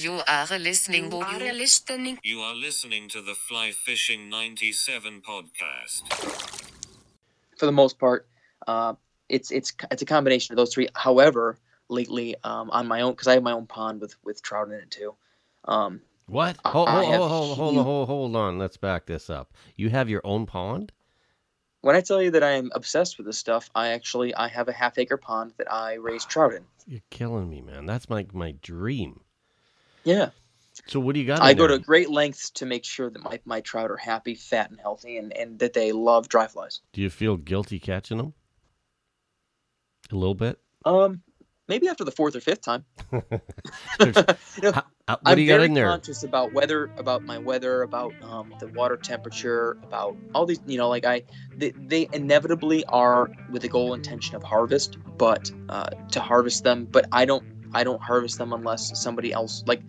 You are listening. You are listening. You are listening to the Fly Fishing 97 podcast. for the most part. Uh, it's it's it's a combination of those three. However, lately um, on my own because I have my own pond with with trout in it too. Um, What? Hold, hold, hold, hold, hold, hold, hold on. Let's back this up. You have your own pond? when I tell you that I am obsessed with this stuff, I actually I have a half acre pond that I raise trout in. You're killing me, man. That's my my dream. Yeah, So what do you got? I go there? to great lengths to make sure that my, my trout are happy, fat, and healthy, and, and that they love dry flies. Do you feel guilty catching them? A little bit. Um, maybe after the fourth or fifth time. You know, How- uh, what I'm do you got in there? conscious about weather, about my weather, about um, the water temperature, about all these. You know, like I, they, they inevitably are with the goal intention of harvest, but uh, to harvest them. But I don't, I don't harvest them unless somebody else. Like,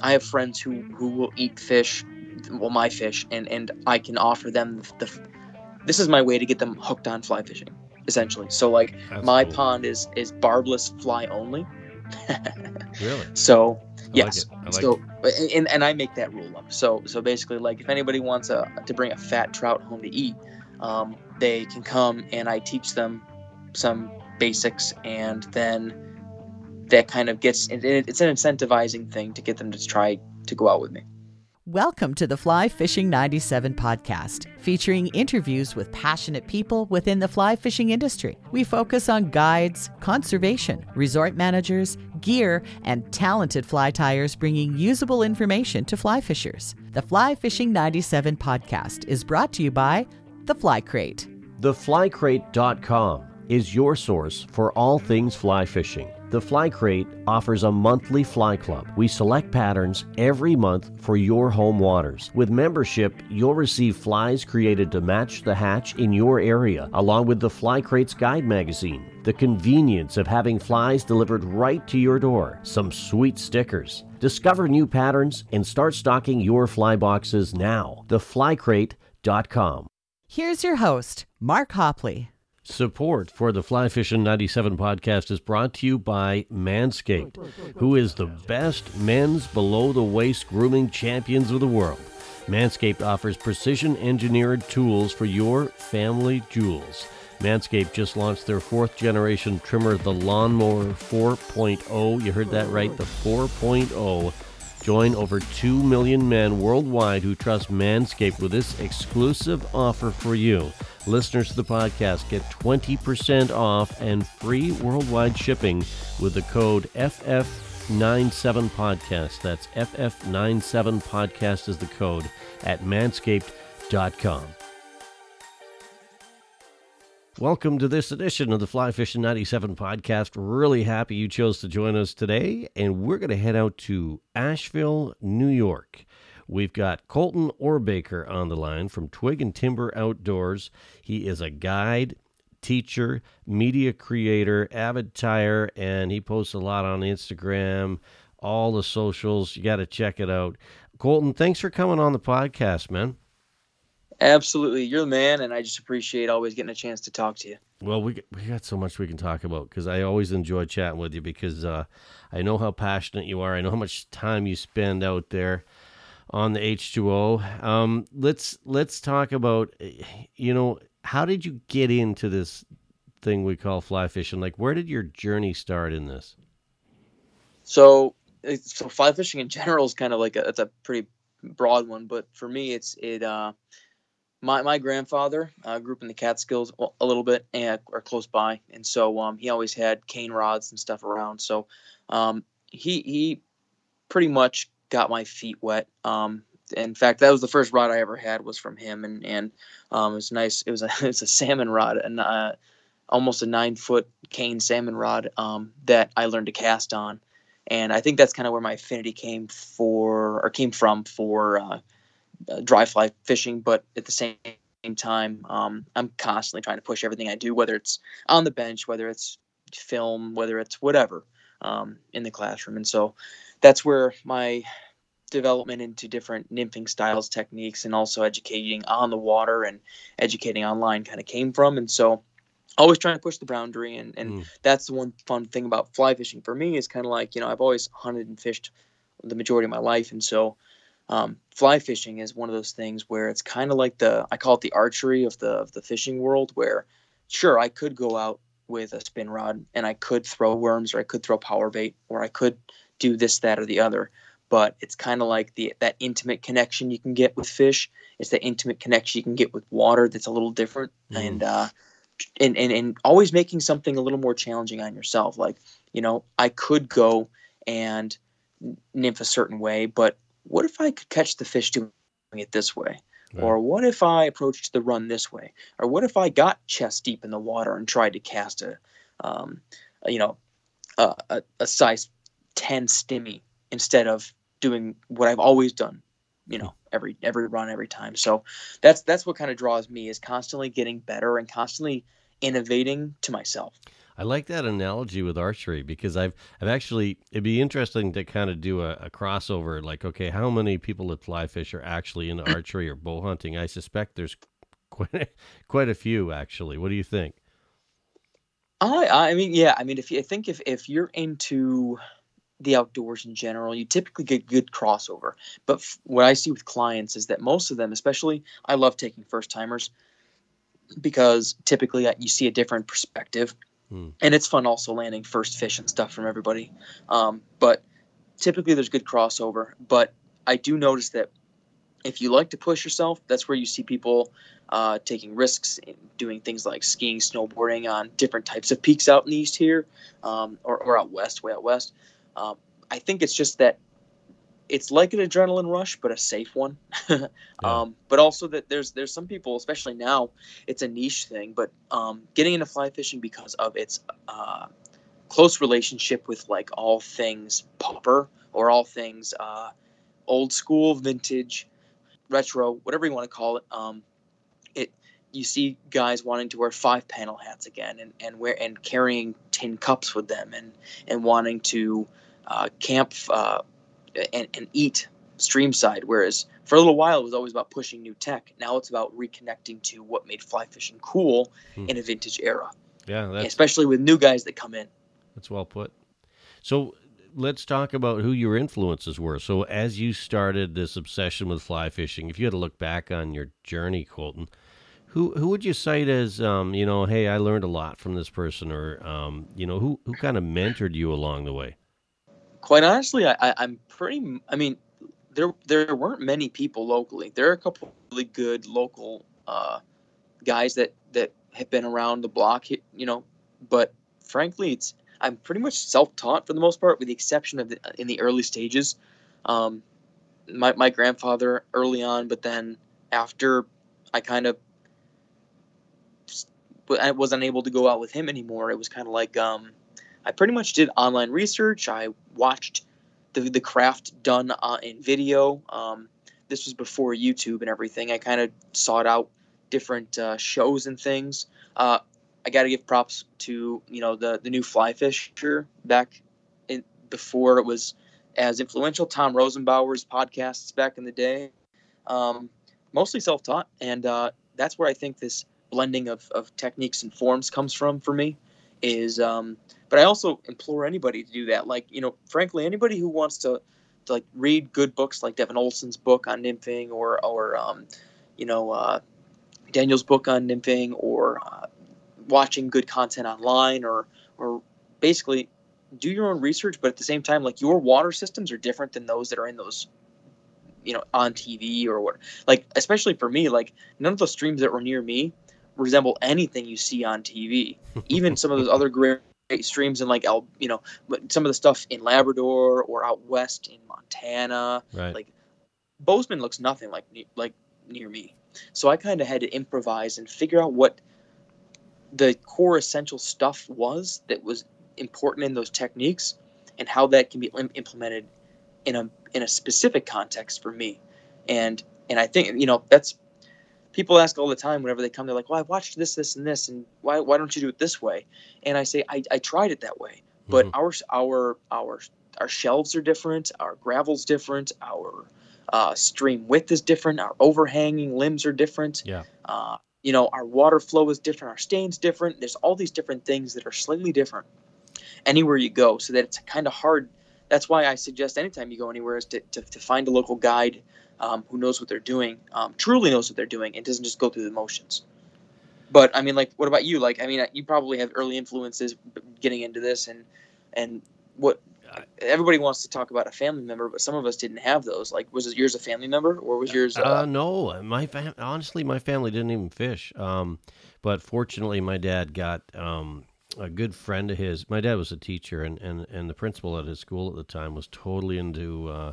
I have friends who who will eat fish, well, my fish, and and I can offer them the. This is my way to get them hooked on fly fishing, essentially. So like That's my cool. pond is is barbless fly only. Really? So I yes. Like. Like so and, and I make that rule up. So so basically, like if anybody wants a, to bring a fat trout home to eat, um, they can come and I teach them some basics, and then that kind of gets it, it- it's an incentivizing thing to get them to try to go out with me. Welcome to the Fly Fishing 97 podcast, featuring interviews with passionate people within the fly fishing industry. We focus on guides, conservation, resort managers, gear, and talented fly tyers bringing usable information to fly fishers. The Fly Fishing 97 podcast is brought to you by The Fly Crate. TheFlyCrate.com is your source for all things fly fishing. The Fly Crate offers a monthly fly club. We select patterns every month for your home waters. With membership, you'll receive flies created to match the hatch in your area, along with the Fly Crate's guide magazine. The convenience of having flies delivered right to your door. Some sweet stickers. Discover new patterns and start stocking your fly boxes now. TheFlyCrate.com. Here's your host, Mark Hopley. Support for the Fly Fishing 97 podcast is brought to you by Manscaped, who is the best men's below the waist grooming champions of the world. Manscaped offers precision engineered tools for your family jewels. Manscaped just launched their fourth generation trimmer, the Lawnmower 4.0. You heard that right, the 4.0. Join over 2 million men worldwide who trust Manscaped with this exclusive offer for you. Listeners to the podcast get 20% off and free worldwide shipping with the code FF97podcast. That's FF97podcast is the code at manscaped.com. Welcome to this edition of the Fly Fishing 97 podcast. Really happy you chose to join us today, and we're going to head out to Ashville, New York. We've got Colton Orbaker on the line from Twig and Timber Outdoors. He is a guide, teacher, media creator, avid tyer, and he posts a lot on Instagram, all the socials. You got to check it out. Colton, thanks for coming on the podcast, man. Absolutely, you're the man, and I just appreciate always getting a chance to talk to you. Well, we we got so much we can talk about because I always enjoy chatting with you because uh, I know how passionate you are. I know how much time you spend out there on the H two O. Um, let's let's talk about you know how did you get into this thing we call fly fishing? Like, where did your journey start in this? So, so fly fishing in general is kind of like a, it's a pretty broad one, but for me, it's it. Uh, my my grandfather uh, grew up in the Catskills a- little bit and or close by, and so um, he always had cane rods and stuff around. So um, he he pretty much got my feet wet. Um, in fact, that was the first rod I ever had was from him, and and um, it was nice. It was a it's a salmon rod and uh, almost a nine foot cane salmon rod um, that I learned to cast on and I think that's kind of where my affinity came for or came from for uh, dry fly fishing. But at the same time, um, I'm constantly trying to push everything I do, whether it's on the bench, whether it's film, whether it's whatever um, in the classroom, and so that's where my development into different nymphing styles, techniques, and also educating on the water and educating online kind of came from, and so always trying to push the boundary and, and Mm. that's the one fun thing about fly fishing for me is kind of like you know i've always hunted and fished the majority of my life, and so um, fly fishing is one of those things where it's kind of like the I call it the archery of the of the fishing world, where sure I could go out with a spin rod and I could throw worms or I could throw power bait or I could do this that or the other, but it's kind of like the that intimate connection you can get with fish. It's that intimate connection you can get with water that's a little different, Mm. and uh, and and and always making something a little more challenging on yourself. Like you know, I could go and nymph a certain way, but what if I could catch the fish doing it this way? Right. Or what if I approached the run this way? Or what if I got chest deep in the water and tried to cast a, um, a, you know, a, a, a size 10 stimmy instead of doing what I've always done, you know, every every run every time. So that's that's what kind of draws me is constantly getting better and constantly innovating to myself. I like that analogy with archery because I've I've actually it'd be interesting to kind of do a, a crossover like okay how many people that fly fish are actually into archery or bow hunting? I suspect there's quite a, quite a few actually. What do you think? I I mean yeah I mean if you I think if if you're into the outdoors in general you typically get good crossover. But f- what I see with clients is that most of them especially I love taking first timers because typically uh, you see a different perspective Hmm. and it's fun also landing first fish and stuff from everybody um, but typically there's good crossover but I do notice that if you like to push yourself that's where you see people uh, taking risks in doing things like skiing, snowboarding on different types of peaks out in the east here, um, or, or out west, way out west. Um, I think it's just that it's like an adrenaline rush, but a safe one. um, but also that there's there's some people, especially now, it's a niche thing. But um, getting into fly fishing because of its uh, close relationship with like all things popper or all things uh, old school, vintage, retro, whatever you want to call it. Um, it you see guys wanting to wear five panel hats again and, and wear and carrying tin cups with them and and wanting to uh, camp uh, and, and eat streamside whereas for a little while it was always about pushing new tech now it's about reconnecting to what made fly fishing cool Hmm. in a vintage era yeah that's especially with new guys that come in That's well put. So let's talk about who your influences were. So as you started this obsession with fly fishing, if you had to look back on your journey, Colton, who who would you cite as um, you know, hey, I learned a lot from this person, or um, you know, who who kind of mentored you along the way? Quite honestly, I, I, I'm pretty. I mean, there there weren't many people locally. There are a couple really good local uh, guys that that have been around the block, you know. But frankly, it's I'm pretty much self-taught for the most part, with the exception of the, in the early stages. Um, my my grandfather early on, but then after I kind of I wasn't able to go out with him anymore. It was kind of like um, I pretty much did online research. I watched the, the craft done uh, in video. Um, this was before YouTube and everything. I kind of sought out different uh, shows and things. Uh, I got to give props to you know the the new fly fisher back in before it was as influential. Tom Rosenbauer's podcasts back in the day, um, mostly self taught, and uh, that's where I think this blending of, of techniques and forms comes from for me. Is um, but I also implore anybody to do that. Like you know, frankly, anybody who wants to, to like read good books like Devin Olsen's book on nymphing, or or um, you know, uh, Daniel's book on nymphing, or uh, watching good content online, or or basically do your own research. But at the same time, like your water systems are different than those that are in those you know on TV or what. Like especially for me, like none of the streams that were near me resemble anything you see on TV. Even some of those other great streams in like El, you know, some of the stuff in Labrador or out west in Montana, Right. like Bozeman looks nothing like like near me. So I kind of had to improvise and figure out what the core essential stuff was that was important in those techniques and how that can be im- implemented in a in a specific context for me. And and I think you know that's people ask all the time whenever they come they're like well i watched this this and this and why, why don't you do it this way and i say i, I tried it that way but Mhm. our our our our shelves are different our gravel's different our uh, stream width is different our overhanging limbs are different Yeah. uh, you know our water flow is different our stains different there's all these different things that are slightly different anywhere you go so that it's kind of hard that's why I suggest anytime you go anywhere is to, to, to find a local guide um, who knows what they're doing, um, truly knows what they're doing, and doesn't just go through the motions. But I mean, like, what about you? Like, I mean, you probably have early influences getting into this, and and what everybody wants to talk about a family member, but some of us didn't have those. Like, was yours a family member, or was yours? Uh, uh, no, my fam- honestly, my family didn't even fish. Um, but fortunately, my dad got um, a good friend of his. My dad was a teacher, and, and, and the principal at his school at the time was totally into, uh,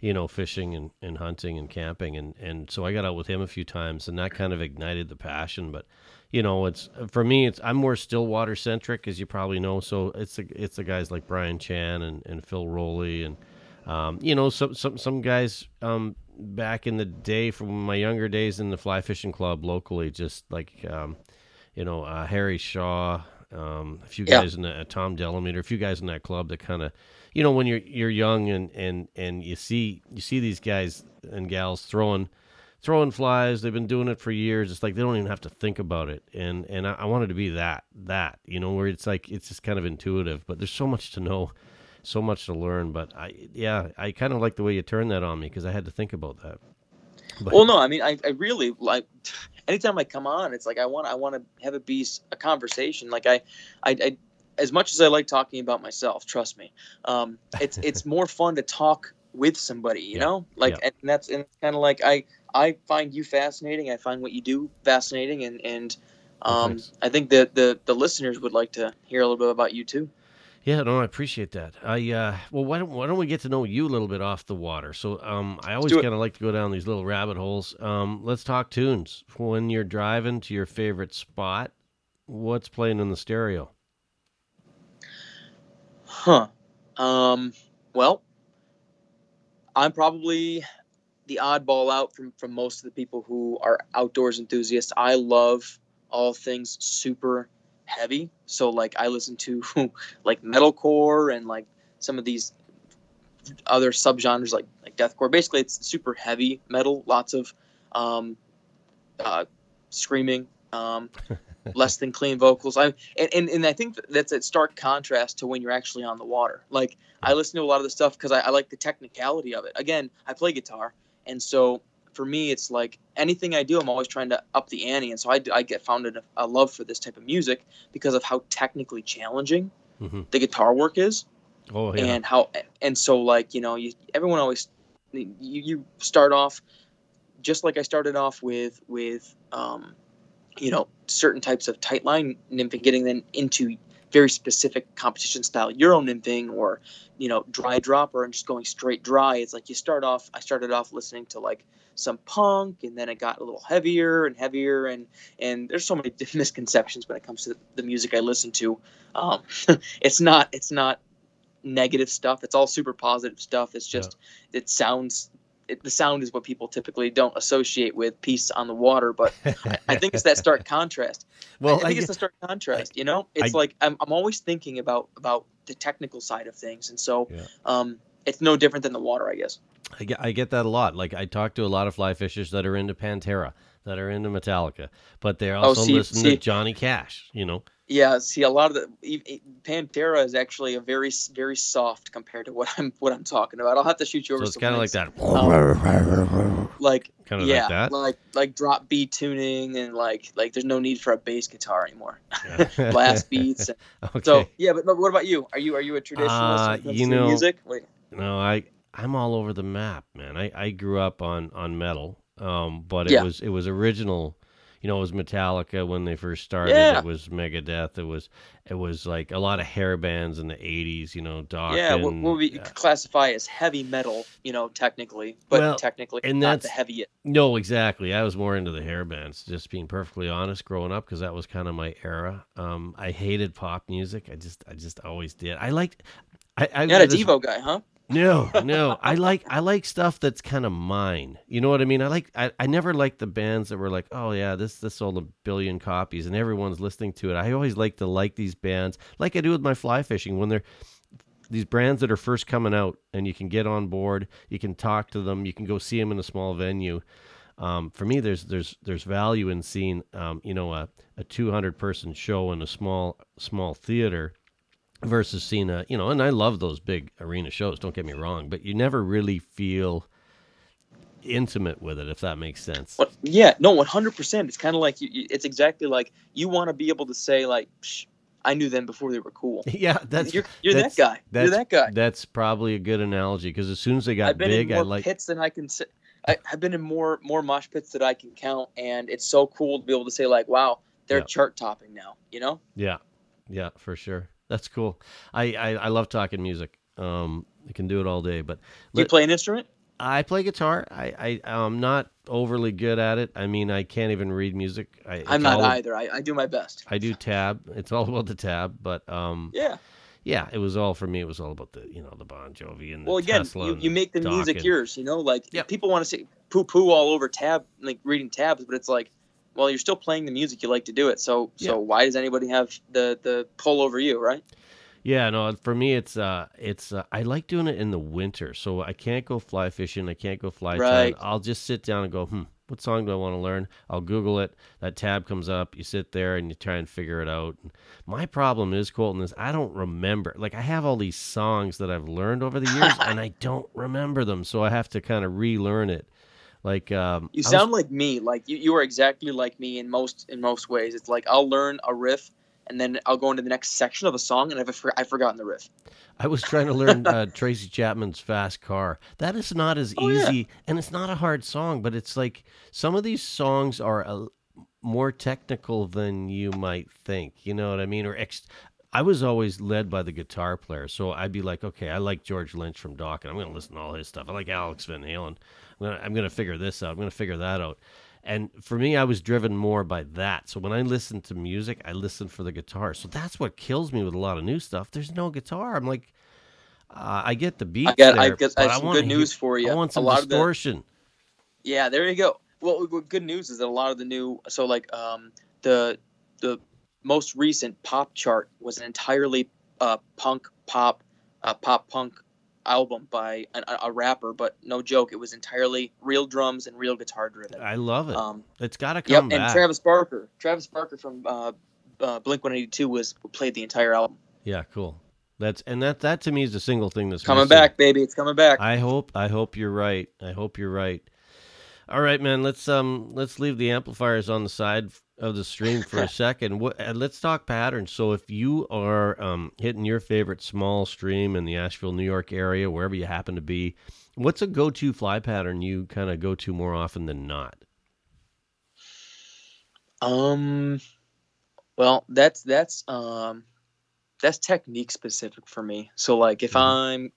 you know, fishing and, and hunting and camping, and, and so I got out with him a few times, and that kind of ignited the passion. But you know, it's for me, it's I'm more Stillwater centric, as you probably know. So it's the it's the guys like Brian Chan and, and Phil Rowley, and um, you know, some some some guys um, back in the day from my younger days in the fly fishing club locally, just like um, you know uh, Harry Shaw, um, a few guys yeah. in the uh, Tom Delameter, a few guys in that club that kind of, you know, when you're you're young and and and you see you see these guys and gals throwing throwing flies. They've been doing it for years. It's like they don't even have to think about it. And and I, I wanted to be that that you know where it's like it's just kind of intuitive. But there's so much to know, so much to learn. But I yeah I kind of like the way you turned that on me because I had to think about that. But, well, no, I mean I, I really like. Anytime I come on, it's like I want I want to have it be a conversation. Like I, I, I as much as I like talking about myself, trust me, um, it's it's more fun to talk with somebody, you yeah. know, like yeah. and that's and kind of like I I find you fascinating. I find what you do fascinating, and and um, I think that the the listeners would like to hear a little bit about you too. Yeah, no, I appreciate that. I uh, well, why don't why don't we get to know you a little bit off the water? So, um, I always kind of like to go down these little rabbit holes. Um, let's talk tunes. When you're driving to your favorite spot, what's playing in the stereo? Huh. Um. Well, I'm probably the oddball out from from most of the people who are outdoors enthusiasts. I love all things super heavy. So like I listen to like metalcore and like some of these other subgenres like like deathcore. Basically, it's super heavy metal. Lots of um, uh, screaming. Um, less than clean vocals. I and, and, and I think that's a stark contrast to when you're actually on the water. Like I listen to a lot of the stuff because I, I, like the technicality of it. Again, I play guitar, and so for me, it's like anything I do, I'm always trying to up the ante. And so I, I get founded a, a love for this type of music because of how technically challenging mm-hmm. the guitar work is. Oh, yeah. And how, and so like, you know, you, everyone always, you, you start off just like I started off with, with, um, you know, certain types of tight line nymphing, getting then into very specific competition style Euro nymphing or you know dry drop or just going straight dry. It's like you start off. I started off listening to like some punk, and then it got a little heavier and heavier, and and there's so many misconceptions when it comes to the music I listen to. Um, it's not it's not negative stuff. It's all super positive stuff. It's just yeah. it sounds it, the sound is what people typically don't associate with peace on the water, but I, I think it's that stark contrast. Well, I, I think I, it's the stark contrast. you know, it's like I'm, I'm always thinking about about the technical side of things, and so yeah. um, it's no different than the water, I guess. I get, I get that a lot. Like I talk to a lot of fly fishers that are into Pantera, that are into Metallica, but they're oh, also oh, see, listening see, to Johnny Cash. You know. Yeah, see, a lot of the Pantera is actually a very, very soft compared to what I'm what I'm talking about. I'll have to shoot you over. So it's kind of like that. Um, like kind of yeah, like that. Like like drop B tuning and like like there's no need for a bass guitar anymore. Yeah. Blast beats. Okay. So yeah, but, but what about you? Are you are you a traditionalist? Uh, you know, music. Wait. No, I I'm all over the map, man. I, I grew up on on metal, um, but it yeah. was it was original. You know, it was Metallica when they first started. Yeah. It was Megadeth. It was it was like a lot of hair bands in the '80s. You know, Doc. Yeah, what, what we classify as heavy metal. You know, technically, but well, technically and not that's, the heavy. No, exactly. I was more into the hair bands. Just being perfectly honest, growing up, because that was kind of my era. Um, I hated pop music. I just I just always did. I liked. I, I not a Devo guy, huh? No, no. I like I like stuff that's kind of mine. You know what I mean? I like I, I never liked the bands that were like, oh yeah, this this sold a billion copies and everyone's listening to it. I always like to like these bands, like I do with my fly fishing when they're these brands that are first coming out and you can get on board, you can talk to them, you can go see them in a small venue. Um, for me, there's there's there's value in seeing um, you know a, a 200 person show in a small small theater versus seeing a you know, and I love those big arena shows. Don't get me wrong, but you never really feel intimate with it, if that makes sense. Yeah, no, one hundred percent. It's kind of like you, it's exactly like you want to be able to say like, Psh, I knew them before they were cool. Yeah, that's you're, you're that's- that guy. That's, You're that guy. That's probably a good analogy because as soon as they got I've been big, in I like. pits than I can say. I, I've been in more more mosh pits that I can count, and it's so cool to be able to say like, "Wow, they're Yeah. chart topping now." You know? Yeah, yeah, for sure. That's cool. I I, I love talking music. Um, I can do it all day, but Do you play an instrument? I play guitar. I, I I'm not overly good at it. I mean, I can't even read music. I, I'm not all- either. I, I do my best. I do tab. It's all about the tab, but um, Yeah. yeah, it was all for me. It was all about the you know the Bon Jovi and the Well, again, Tesla you, you make the music Dokken. yours. You know, like people want to say poo poo all over tab, like reading tabs, but it's like, well, you're still playing the music. You like to do it. So Yeah. so why does anybody have the the pull over you, right? Yeah, no, for me it's uh it's uh, I like doing it in the winter. So I can't go fly fishing, I can't go fly Right. I'll just sit down and go, "Hmm, what song do I want to learn?" I'll Google it. That tab comes up, you sit there and you try and figure it out. My problem is Colton is I don't remember. Like I have all these songs that I've learned over the years and I don't remember them, so I have to kind of relearn it. Like um You I was- sound like me. Like you, you are exactly like me in most in most ways. It's like I'll learn a riff, and then I'll go into the next section of a song, and I've I've forgotten the riff. I was trying to learn uh, Tracy Chapman's Fast Car. That is not as Oh, yeah. easy, and it's not a hard song, but it's like some of these songs are a, more technical than you might think. You know what I mean? Or ex- I was always led by the guitar player, so I'd be like, okay, I like George Lynch from Dokken. I'm going to listen to all his stuff. I like Alex Van Halen. I'm going to I'm gonna figure this out. I'm going to figure that out. And for me, I was driven more by that. So when I listen to music, I listen for the guitar. So that's what kills me with a lot of new stuff. There's no guitar. I'm like, uh, I get the beats I got I there, guess but I some wanna good news hear- for you. I want a some lot of the distortion. yeah, there you go. Well, good news is that a lot of the new so like um the the most recent pop chart was an entirely uh punk pop uh, pop punk album by an, a, a rapper, but no joke, it was entirely real drums and real guitar driven. I love it. Um, it's got to come. Yep, come and. Travis Barker, Travis Barker from uh, uh, Blink One Eighty Two was played the entire album. yeah, cool. That's and that that to me is the single thing that's Coming missing. back, baby, it's coming back. I hope I hope you're right. I hope you're right. All right, man. Let's um let's leave the amplifiers on the side of the stream for a second. What, and let's talk patterns. So if you are um hitting your favorite small stream in the Ashville, New York area, wherever you happen to be, what's a go-to fly pattern you kind of go to more often than not? Um, well, that's that's um, that's technique specific for me. So like, if Mhm. I'm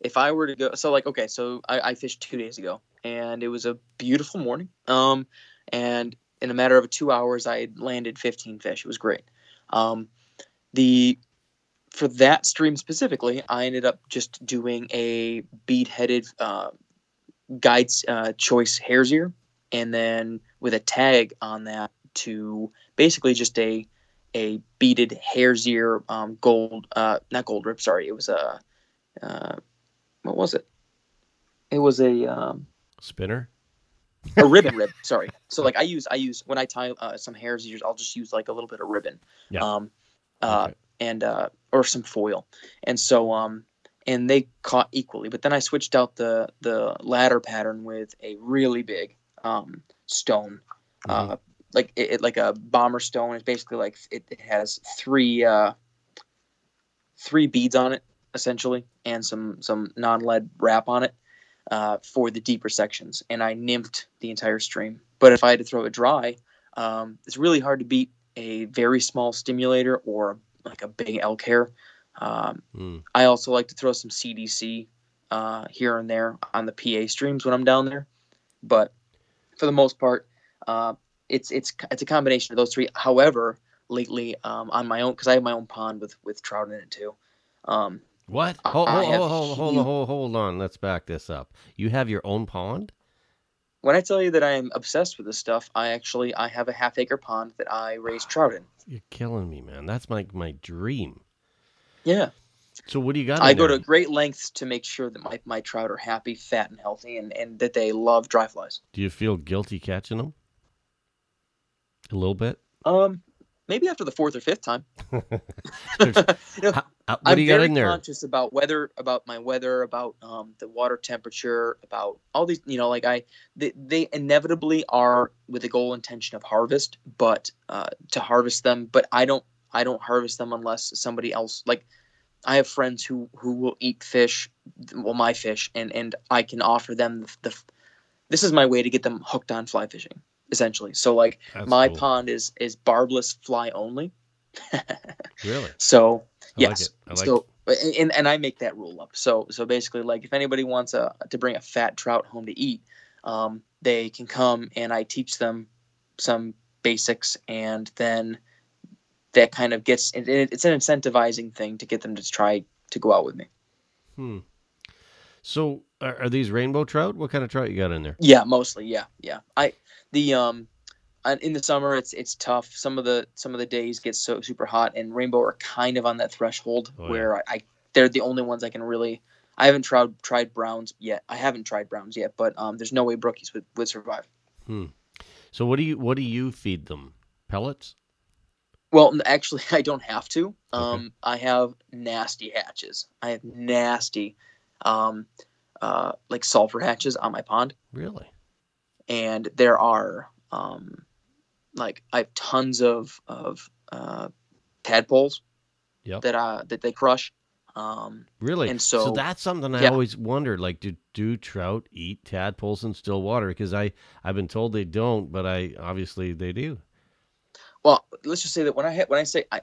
if I were to go, so like, okay, so I, I fished two days ago, and it was a beautiful morning. Um, and in a matter of two hours, I had landed 15 fish. It was great. Um, the for that stream specifically, I ended up just doing a bead-headed uh, guide's uh, choice hare's ear, and then with a tag on that to basically just a a beaded hare's ear um, gold, uh, not gold rip. Sorry, it was a uh, what was it? It was a um, Spinner. A ribbon rib. Sorry. So like I use I use when I tie uh, some hare's, ears, I'll just use like a little bit of ribbon. Yeah. Um, uh, Okay. and uh, or some foil, and so um, and they caught equally. But then I switched out the the ladder pattern with a really big um stone, Mm-hmm. uh, like it, it- like a bomber stone. It's basically like it, it has three uh three beads on it essentially, and some some non lead wrap on it uh, for the deeper sections, and I nymphed the entire stream. But if I had to throw it dry, um, it's really hard to beat a very small stimulator or like a big elk hair. Um, Mm. I also like to throw some CDC uh, here and there on the PA streams when I'm down there, but for the most part, uh, it's it's it's a combination of those three. However, lately um, on my own because I have my own pond with with trout in it too. Um, What? Hold, hold, hold, hold, hold, hold, on. Let's back this up. You have your own pond? when I tell you that I am obsessed with this stuff, I actually I have a half acre pond that I raise trout in. You're killing me, man. That's my my dream. Yeah, So what do you got? I go there? to great lengths to make sure that my, my trout are happy, fat, and healthy, and, and that they love dry flies. Do you feel guilty catching them? A little bit. Um, maybe after the fourth or fifth time. You know, How- what I'm do you got very conscious about weather, about my weather, about um, the water temperature, about all these. You know, like I, they, they inevitably are with the goal intention of harvest, but uh, to harvest them. But I don't, I don't harvest them unless somebody else. Like, I have friends who who will eat fish, well, my fish, and and I can offer them the. the this is my way to get them hooked on fly fishing, essentially. So like That's my cool. pond is is barbless fly only. Really? So I yes. like. I like so and, and I make that rule up. So so basically, like if anybody wants a to bring a fat trout home to eat, um, they can come and I teach them some basics, and then that kind of gets it, it- it's an incentivizing thing to get them to try to go out with me. Hmm. So are, are these rainbow trout? What kind of trout you got in there? Yeah, mostly. Yeah, yeah. I the um, in the summer it's it's tough. Some of the some of the days get so super hot, and rainbow are kind of on that threshold Oh, yeah. where I, I they're the only ones I can really. I haven't tried tried browns yet. I haven't tried browns yet, but um, there's no way brookies would, would survive. Hmm. So what do you what do you feed them? Pellets? Well, actually, I don't have to. Um, I have nasty hatches. I have nasty, um, uh, like sulfur hatches on my pond. Really? and there are um, like I have tons of of uh, tadpoles Yep. that uh that they crush. Um, Really? And so- so that's something I yeah. always wondered. Like, do do trout eat tadpoles in still water? Because I I've been told they don't, but I obviously they do. well, let's just say that when I when I say I,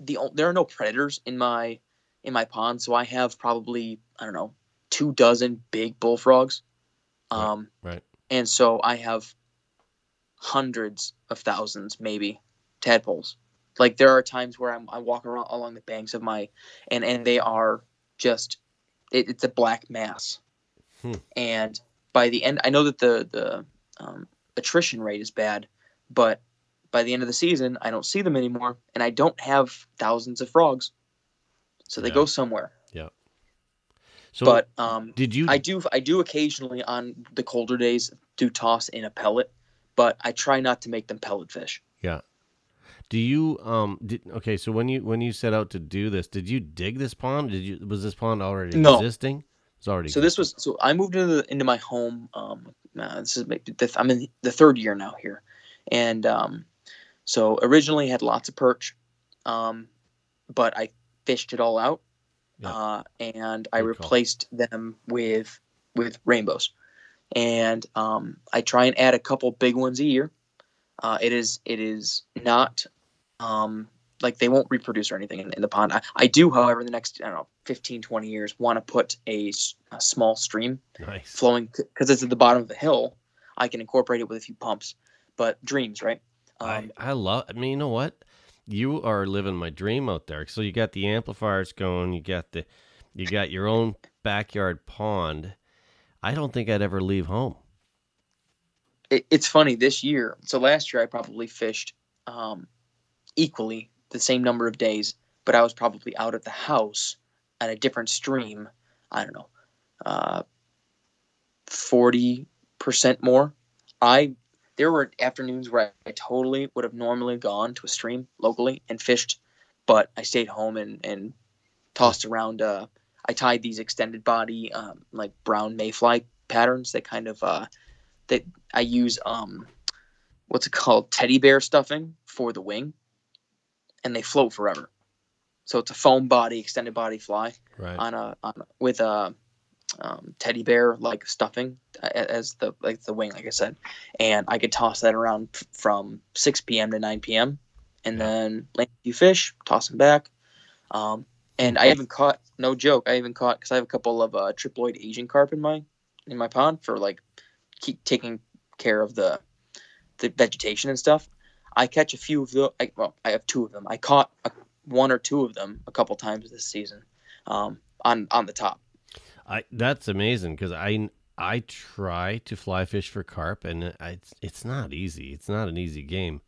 the there are no predators in my in my pond, so I have probably I don't know two dozen big bullfrogs, Right, um, right. and so I have hundreds of thousands, maybe tadpoles. Like there are times where I'm I walk around along the banks of my and and they are just it, it's a black mass, Hmm. and by the end I know that the the um, attrition rate is bad, but by the end of the season I don't see them anymore, and I don't have thousands of frogs, so they Yeah. go somewhere. So, but um, did you? I do I do occasionally on the colder days do toss in a pellet, but I try not to make them pellet fish. yeah. Do you um? Did, okay, so when you when you set out to do this, did you dig this pond? Did you was this pond already No. existing? It's already. So this was so I moved into the, into my home. Um, uh, this is the, I'm in the third year now here, and um, so originally had lots of perch, um, but I fished it all out, Yeah. uh, and I Good call. replaced them with with rainbows, and um, I try and add a couple big ones a year. Uh, it is it is not um, like they won't reproduce or anything in, in the pond. I, I do, however, in the next I don't know 15, 20 years, want to put a small stream nice. flowing because it's at the bottom of the hill. I can incorporate it with a few pumps, but dreams, right? Um, I, I love. I mean, you know what? You are living my dream out there. So you got the amplifiers going. You got the, you got your own backyard pond. I don't think I'd ever leave home. it, it's funny this year. So last year I probably fished um, equally the same number of days, but I was probably out at the house at a different stream. I don't know, uh, forty percent more. I there were afternoons where I, I totally would have normally gone to a stream locally and fished, but I stayed home and and tossed around. Uh, I tied these extended body um, like brown mayfly patterns that kind of uh, that I use um what's it called teddy bear stuffing for the wing, and they float forever. So it's a foam body, extended body fly Right. on a on a- with a um, teddy bear like stuffing as the like the wing, like I said, and I could toss that around f- from 6 p.m. to 9 p.m. and Yeah. then land a few fish, toss them back. Um, and I even caught no joke. I even caught because I have a couple of uh, triploid Asian carp in my in my pond for like keep taking care of the the vegetation and stuff. I catch a few of the. I, well, I have two of them. I caught a, one or two of them a couple times this season, um, on on the top. I that's amazing because I I try to fly fish for carp and it's it's not easy. It's not an easy game.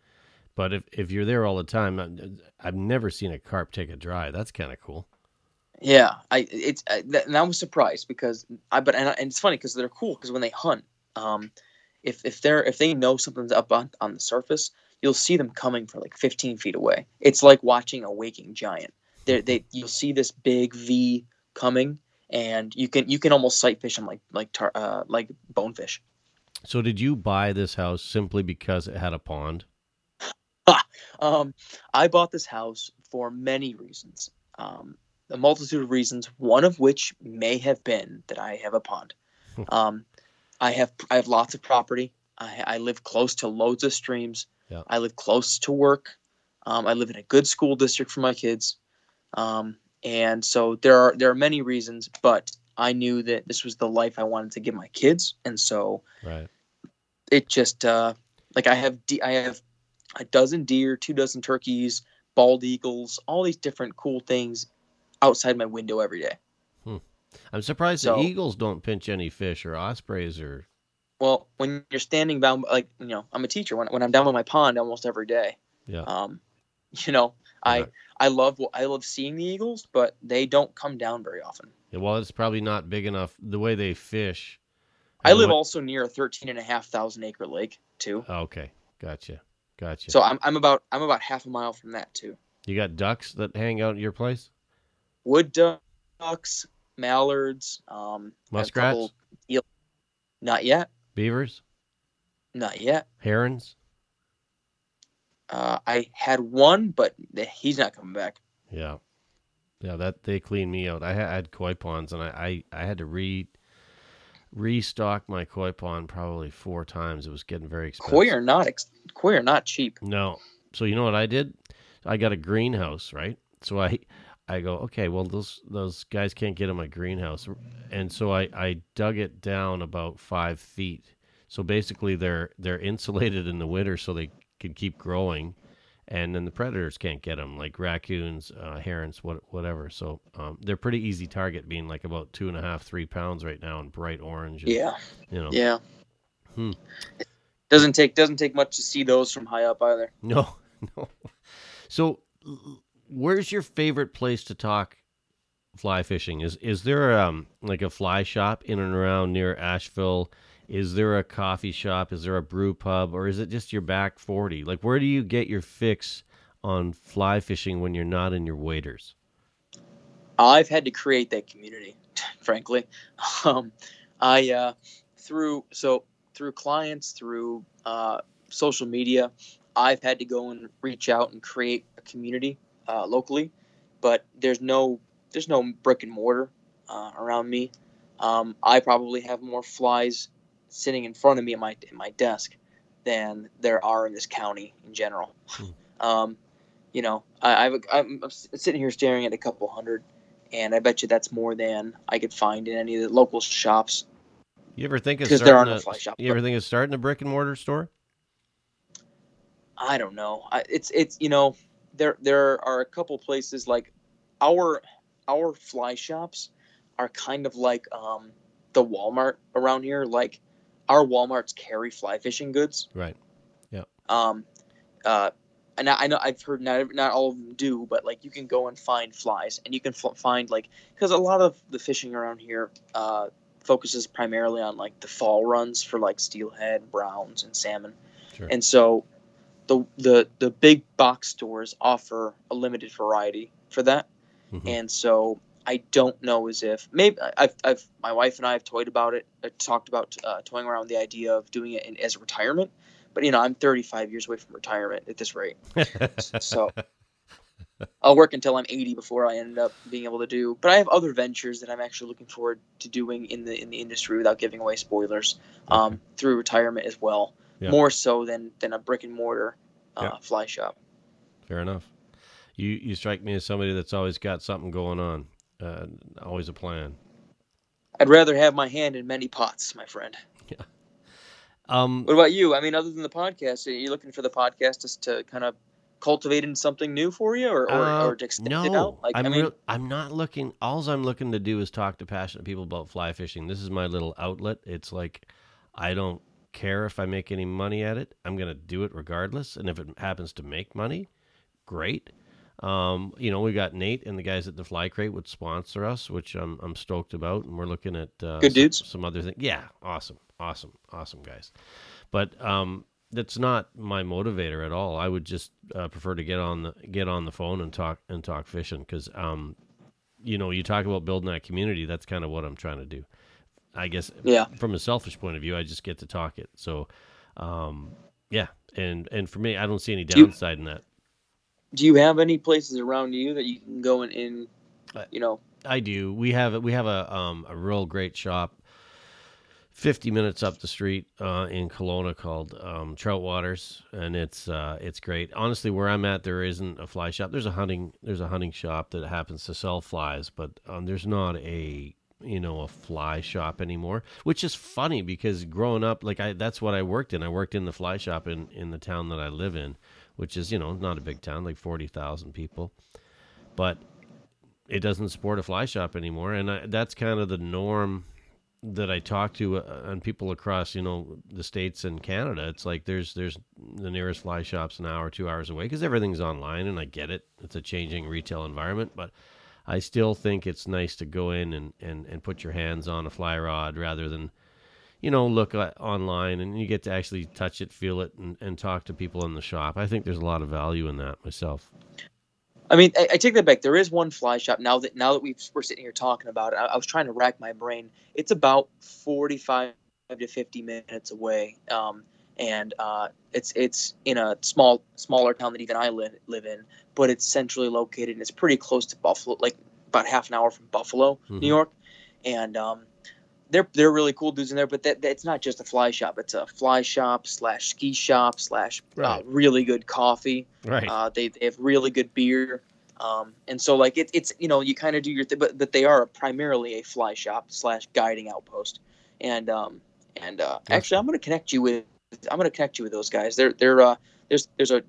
But if, if you're there all the time, I- I've never seen a carp take a dry. That's kind of cool. Yeah, I it's I, and I was surprised because I but and, I- and it's funny because they're cool because when they hunt, um, if if they're if they know something's up on on the surface, you'll see them coming from like 15 feet away. It's like watching a waking giant. they they you'll see this big V coming, and you can you can almost sight fish them like like tar, uh, like bonefish. So did you buy this house simply because it had a pond? Um, I bought this house for many reasons, um, a multitude of reasons. One of which may have been that I have a pond. Hmm. Um, I have I have lots of property. I, I live close to loads of streams. Yeah. I live close to work. Um, I live in a good school district for my kids, um, and so there are there are many reasons. But I knew that this was the life I wanted to give my kids, and so Right. it just uh, like I have de- I have a dozen deer, two dozen turkeys, bald eagles, all these different cool things outside my window every day. I'm surprised So- the eagles don't pinch any fish or ospreys or Well, when you're standing down, like you know, I'm a teacher. When when I'm down by my pond almost every day, yeah. um, you know, Right. I love I love seeing the eagles, but they don't come down very often. Yeah, Well, it's probably not big enough the way they fish. I live what- also near a 13 and a half thousand acre lake too, Oh, okay, gotcha, gotcha. so I'm I'm about I'm about half a mile from that too. you got ducks that hang out at your place? wood ducks, mallards, um, I have a couple Muskrats? Not yet, Beavers? not yet. Herons? Uh, I had one, but he's not coming back. Yeah, yeah. That they cleaned me out. I had, koi ponds, and I, I I had to re restock my koi pond probably four times. It was getting very expensive. Koi are not ex- koi are not cheap. No. So you know what I did? I got a greenhouse, right? So I I go, okay, well those those guys can't get in my greenhouse. And so I, I dug it down about five feet. So basically they're they're insulated in the winter so they can keep growing and then the predators can't get them like raccoons uh, herons what, whatever so um, they're pretty easy target being like about two and a half three pounds right now and bright orange and, Yeah, you know yeah. Hmm. Doesn't take doesn't take much to see those from high up either. No, no. So, where's your favorite place to talk fly fishing? Is is there um like a fly shop in and around near Ashville? Is there a coffee shop? Is there a brew pub, or is it just your back forty? Like, where do you get your fix on fly fishing when you're not in your waders? I've had to create that community, frankly. Um, I uh, through so through clients through uh, social media, I've had to go and reach out and create a community uh, locally, but there's no there's no brick and mortar uh, around me. Um, I probably have more flies sitting in front of me at my at my desk than there are in this county in general. Hmm. Um, you know, I, I've, I'm, I'm sitting here staring at a couple hundred and I bet you that's more than I could find in any of the local shops. You ever think of Because there are starting no a, fly shops, You ever think of starting a brick and mortar store? I don't know. I, it's it's you know there there are a couple places like our our fly shops are kind of like um, the Walmart around here. Like our WalMarts carry fly fishing goods. Right. Yeah. Um, uh, and I I know I've heard not not all of them do, but like you can go and find flies, and you can f- find like because a lot of the fishing around here uh, focuses primarily on like the fall runs for like steelhead, browns, and salmon, Sure. and so the the the big box stores offer a limited variety for that, Mhm. and so I don't know as if maybe I've, I've my wife and I have toyed about it, uh, talked about uh, toying around with the idea of doing it in, as a retirement. But you know, I'm 35 years away from retirement at this rate, so I'll work until I'm 80 before I end up being able to do. But I have other ventures that I'm actually looking forward to doing in the in the industry without giving away spoilers um, through retirement as well, Yeah. more so than than a brick and mortar uh, Yeah. fly shop. Fair enough. You you strike me as somebody that's always got something going on, uh, always a plan. I'd rather have my hand in many pots, my friend. Yeah. Um, What about you? I mean, other than the podcast, are you looking for the podcast just to kind of cultivate into something new for you, or or, uh, or to extend no, it out? Like, I'm I mean, real- I'm not looking. Alls I'm looking to do is talk to passionate people about fly fishing. This is my little outlet. It's like I don't care if I make any money at it. I'm gonna do it regardless, and if it happens to make money, great. Um, you know, we got Nate and the guys at the Fly Crate would sponsor us, which I'm I'm stoked about, and we're looking at uh, Good some, dudes. some other things. Yeah, awesome, awesome, awesome guys. But um, that's not my motivator at all. I would just uh, prefer to get on the get on the phone and talk and talk fishing because um, you know, you talk about building that community. That's kind of what I'm trying to do. I guess. Yeah. From a selfish point of view, I just get to talk it. So, um, yeah, and and for me, I don't see any Do you- downside in that. Do you have any places around you that you can go in, in you know, I do. We have we have a um a real great shop, fifty minutes up the street uh, in Kelowna called um, Trout Waters, and it's uh, it's great. Honestly, where I'm at, there isn't a fly shop. There's a hunting there's a hunting shop that happens to sell flies, but um, there's not a you know a fly shop anymore. Which is funny because growing up, like I that's what I worked in. I worked in the fly shop in in the town that I live in, which is you know not a big town, like forty thousand people, but it doesn't support a fly shop anymore, and I, that's kind of the norm that I talk to uh, and people across, you know, the states and Canada. It's like there's there's the nearest fly shops an hour, two hours away because everything's online, and I get it. It's a changing retail environment, but I still think it's nice to go in and and and put your hands on a fly rod rather than. You know, look at online and you get to actually touch it, feel it, and, and talk to people in the shop. I think there's a lot of value in that myself. I mean, I, I take that back. There is one fly shop now that now that we've, we're sitting here talking about it. I, I was trying to rack my brain. It's about forty-five to fifty minutes away, um, and uh, it's it's in a small smaller town that even I live live in, but it's centrally located and it's pretty close to Buffalo, like about half an hour from Buffalo, Mhm. New York, and um, they're they're really cool dudes in there. But that, that it's not just a fly shop; it's a fly shop slash ski shop slash uh, really good coffee. Right. Uh, they, they have really good beer. Um, and so like it, it's you know you kind of do your thing, but but they are primarily a fly shop slash guiding outpost. And um, and uh, Yes. actually, I'm gonna connect you with I'm gonna connect you with those guys. They're they're uh, there's there's a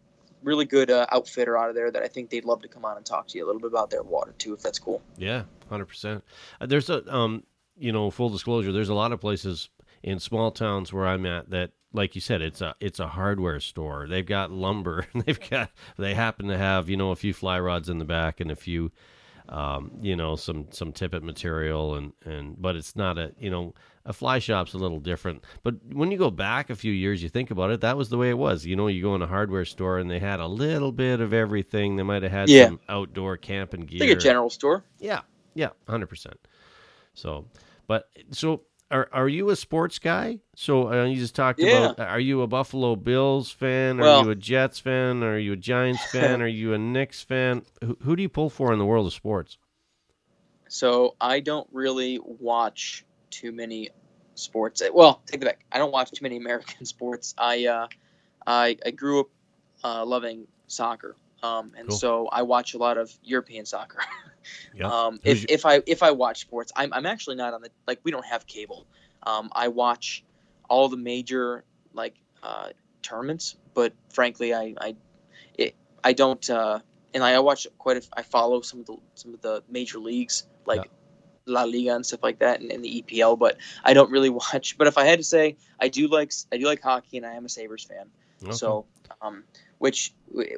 really good uh, outfitter out of there that I think they'd love to come on and talk to you a little bit about their water too, if that's cool. Yeah, hundred percent. There's a um, you know, full disclosure. There's a lot of places in small towns where I'm at that, like you said, it's a it's a hardware store. They've got lumber. They've got they happen to have you know a few fly rods in the back and a few, um, you know, some some tippet material and and but it's not a you know a fly shop's a little different. But when you go back a few years, you think about it, that was the way it was. You know, you go in a hardware store and they had a little bit of everything. They might have had Yeah. some outdoor camping gear. Like a general store. Yeah, yeah, hundred percent. So, but so are are you a sports guy? So uh, you just talked Yeah. about. Are you a Buffalo Bills fan? Are you a Jets fan? Are you a Giants fan? are you a Knicks fan? Who, who do you pull for in the world of sports? So I don't really watch too many sports. Well, take that back. I don't watch too many American sports. I uh, I, I grew up uh, loving soccer, um, and Cool. so I watch a lot of European soccer. Yeah. um, if, if I if I watch sports, I'm I'm actually not on the like we don't have cable. Um, I watch all the major like uh, tournaments, but frankly, I I it, I don't. Uh, and I watch quite. A, I follow some of the some of the major leagues like La Liga and stuff like that, and, and the EPL. But I don't really watch. But if I had to say, I do like I do like hockey, and I am a Sabres fan. Okay. So, um, which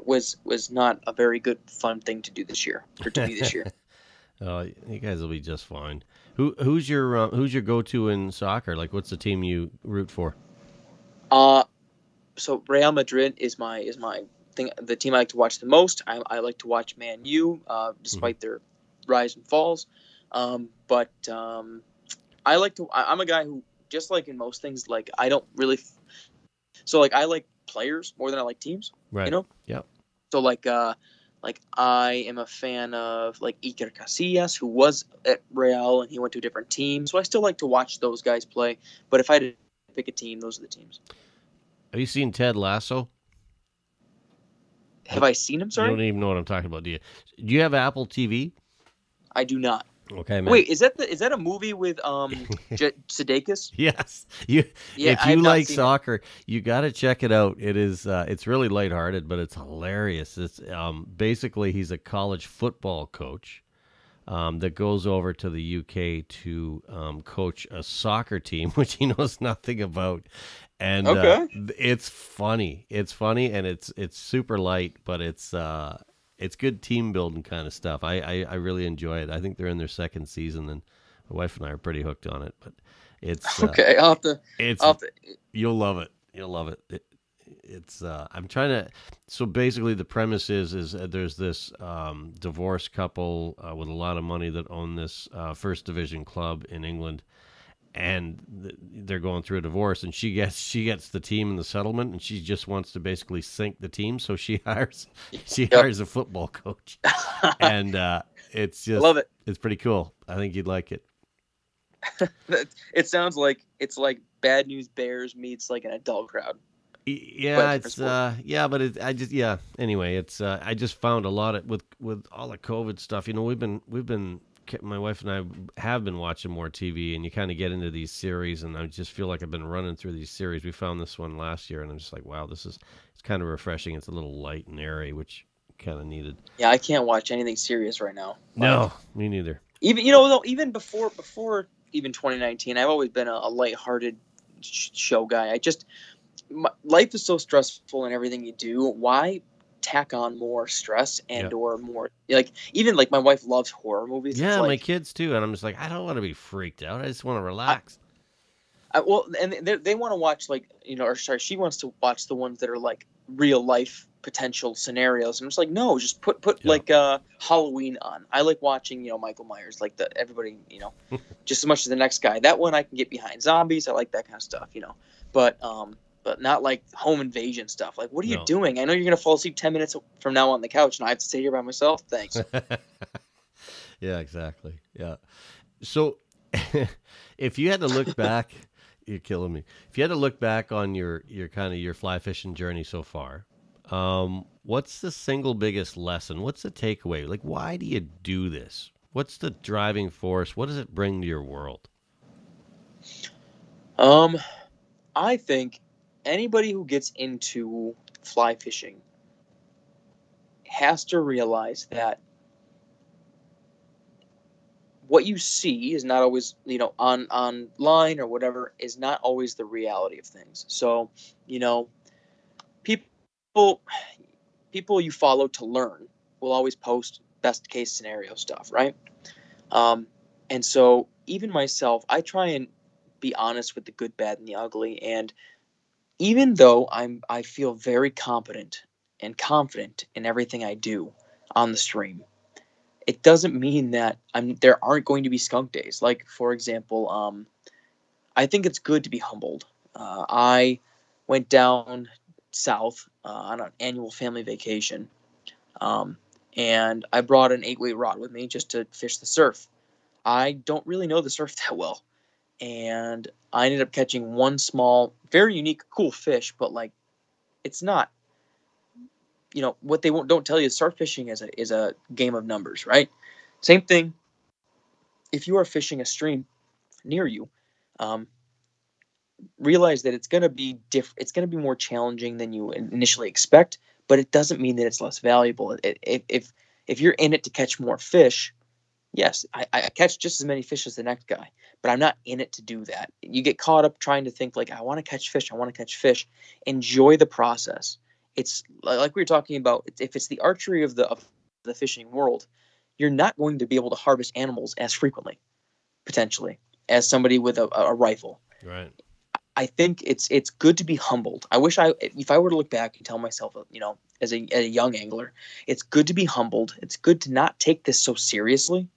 was was not a very good fun thing to do this year or to be this year. Uh, you guys will be just fine. Who who's your uh, who's your go to in soccer? Like, what's the team you root for? Uh, so Real Madrid is my is my thing. The team I like to watch the most. I, I like to watch Man U, uh, despite their rise and falls. Um, but um, I like to. I, I'm a guy who, just like in most things, like I don't really. So like I like players more than I like teams. Right. You know? Yeah. So like uh, like I am a fan of like Iker Casillas, who was at Real and he went to a different team. So I still like to watch those guys play. But if I had to pick a team, those are the teams. Have you seen Ted Lasso? Have I seen him? Sorry, you don't even know what I'm talking about, do you? Do you have Apple TV? I do not. Okay, man. Wait, is that the is that a movie with um J- Sudeikis? Yes, you. Yeah, if you like seen it. soccer, you got to check it out. It is. Uh, it's really lighthearted, but it's hilarious. It's um, basically he's a college football coach um, that goes over to the UK to um, coach a soccer team, which he knows nothing about. And uh, it's funny. It's funny, and it's it's super light, but it's uh, it's good team building kind of stuff. I, I I really enjoy it. I think they're in their second season, and my wife and I are pretty hooked on it. But it's uh, Okay, I'll have to. it's have to You'll love it. You'll love it. It- it's uh, I'm trying to. So basically, the premise is is uh, there's this um, divorced couple uh, with a lot of money that own this uh, first division club in England, and th- they're going through a divorce, and she gets she gets the team in the settlement, and she just wants to basically sink the team, so she hires she Yep. hires a football coach, and uh, it's just Love it. It's pretty cool. I think you'd like it. It sounds like it's like Bad News Bears meets like an adult crowd. Yeah, it's uh, yeah, but it, I just yeah. Anyway, it's uh, I just found a lot of with with all the COVID stuff. You know, we've been we've been my wife and I have been watching more TV, and you kind of get into these series, and I just feel like I've been running through these series. We found this one last year, and I'm just like, wow, this is it's kind of refreshing. It's a little light and airy, which kind of needed. Yeah, I can't watch anything serious right now. No, me neither. even you know though even before before even 2019 i've always been a, a lighthearted sh- show guy i just my, life is so stressful in everything you do why tack on more stress and Yeah. or more like even like my wife loves horror movies Yeah, my kids too, and I'm just like, I don't want to be freaked out. I just want to relax. I, well and they, they want to watch like you know or sorry she wants to watch the ones that are like real life potential scenarios i'm just like no just put put Yeah. like uh halloween on i like watching you know michael myers like the everybody you know just as much as the next guy that one i can get behind zombies i like that kind of stuff you know but um but not like home invasion stuff like what are you doing i know you're gonna fall asleep 10 minutes from now on the couch and i have to stay here by myself thanks yeah, exactly. Yeah. So, if you had to look back, you're killing me. If you had to look back on your your kind of your fly fishing journey so far, um, what's the single biggest lesson? What's the takeaway? Like, why do you do this? What's the driving force? What does it bring to your world? Um, I think anybody who gets into fly fishing has to realize that what you see is not always, you know, on online or whatever is not always the reality of things. So, you know, people people you follow to learn will always post best case scenario stuff, right? Um, and so even myself, I try and be honest with the good, bad, and the ugly. And even though I'm, I feel very competent and confident in everything I do on the stream, it doesn't mean that I'm. There aren't going to be skunk days. Like for example, um, I think it's good to be humbled. Uh, I went down south uh, on an annual family vacation, um, and I brought an eight weight rod with me just to fish the surf. I don't really know the surf that well and I ended up catching one small, very unique, cool fish, but like, it's not. You know what they won't don't tell you is surf fishing is a is a game of numbers, right? Same thing. If you are fishing a stream near you, um, realize that it's going to be diff- It's going to be more challenging than you initially expect, but it doesn't mean that it's less valuable. It, if if if you're in it to catch more fish, yes, I, I catch just as many fish as the next guy but I'm not in it to do that. You get caught up trying to think like I want to catch fish, I want to catch fish. Enjoy the process. It's like we were talking about. If it's the archery of the of the fishing world, you're not going to be able to harvest animals as frequently, potentially, as somebody with a, a rifle. Right. I think it's it's good to be humbled. I wish I if I were to look back and tell myself, uh, you know, as a, as a young angler, it's good to be humbled. It's good to not take this so seriously.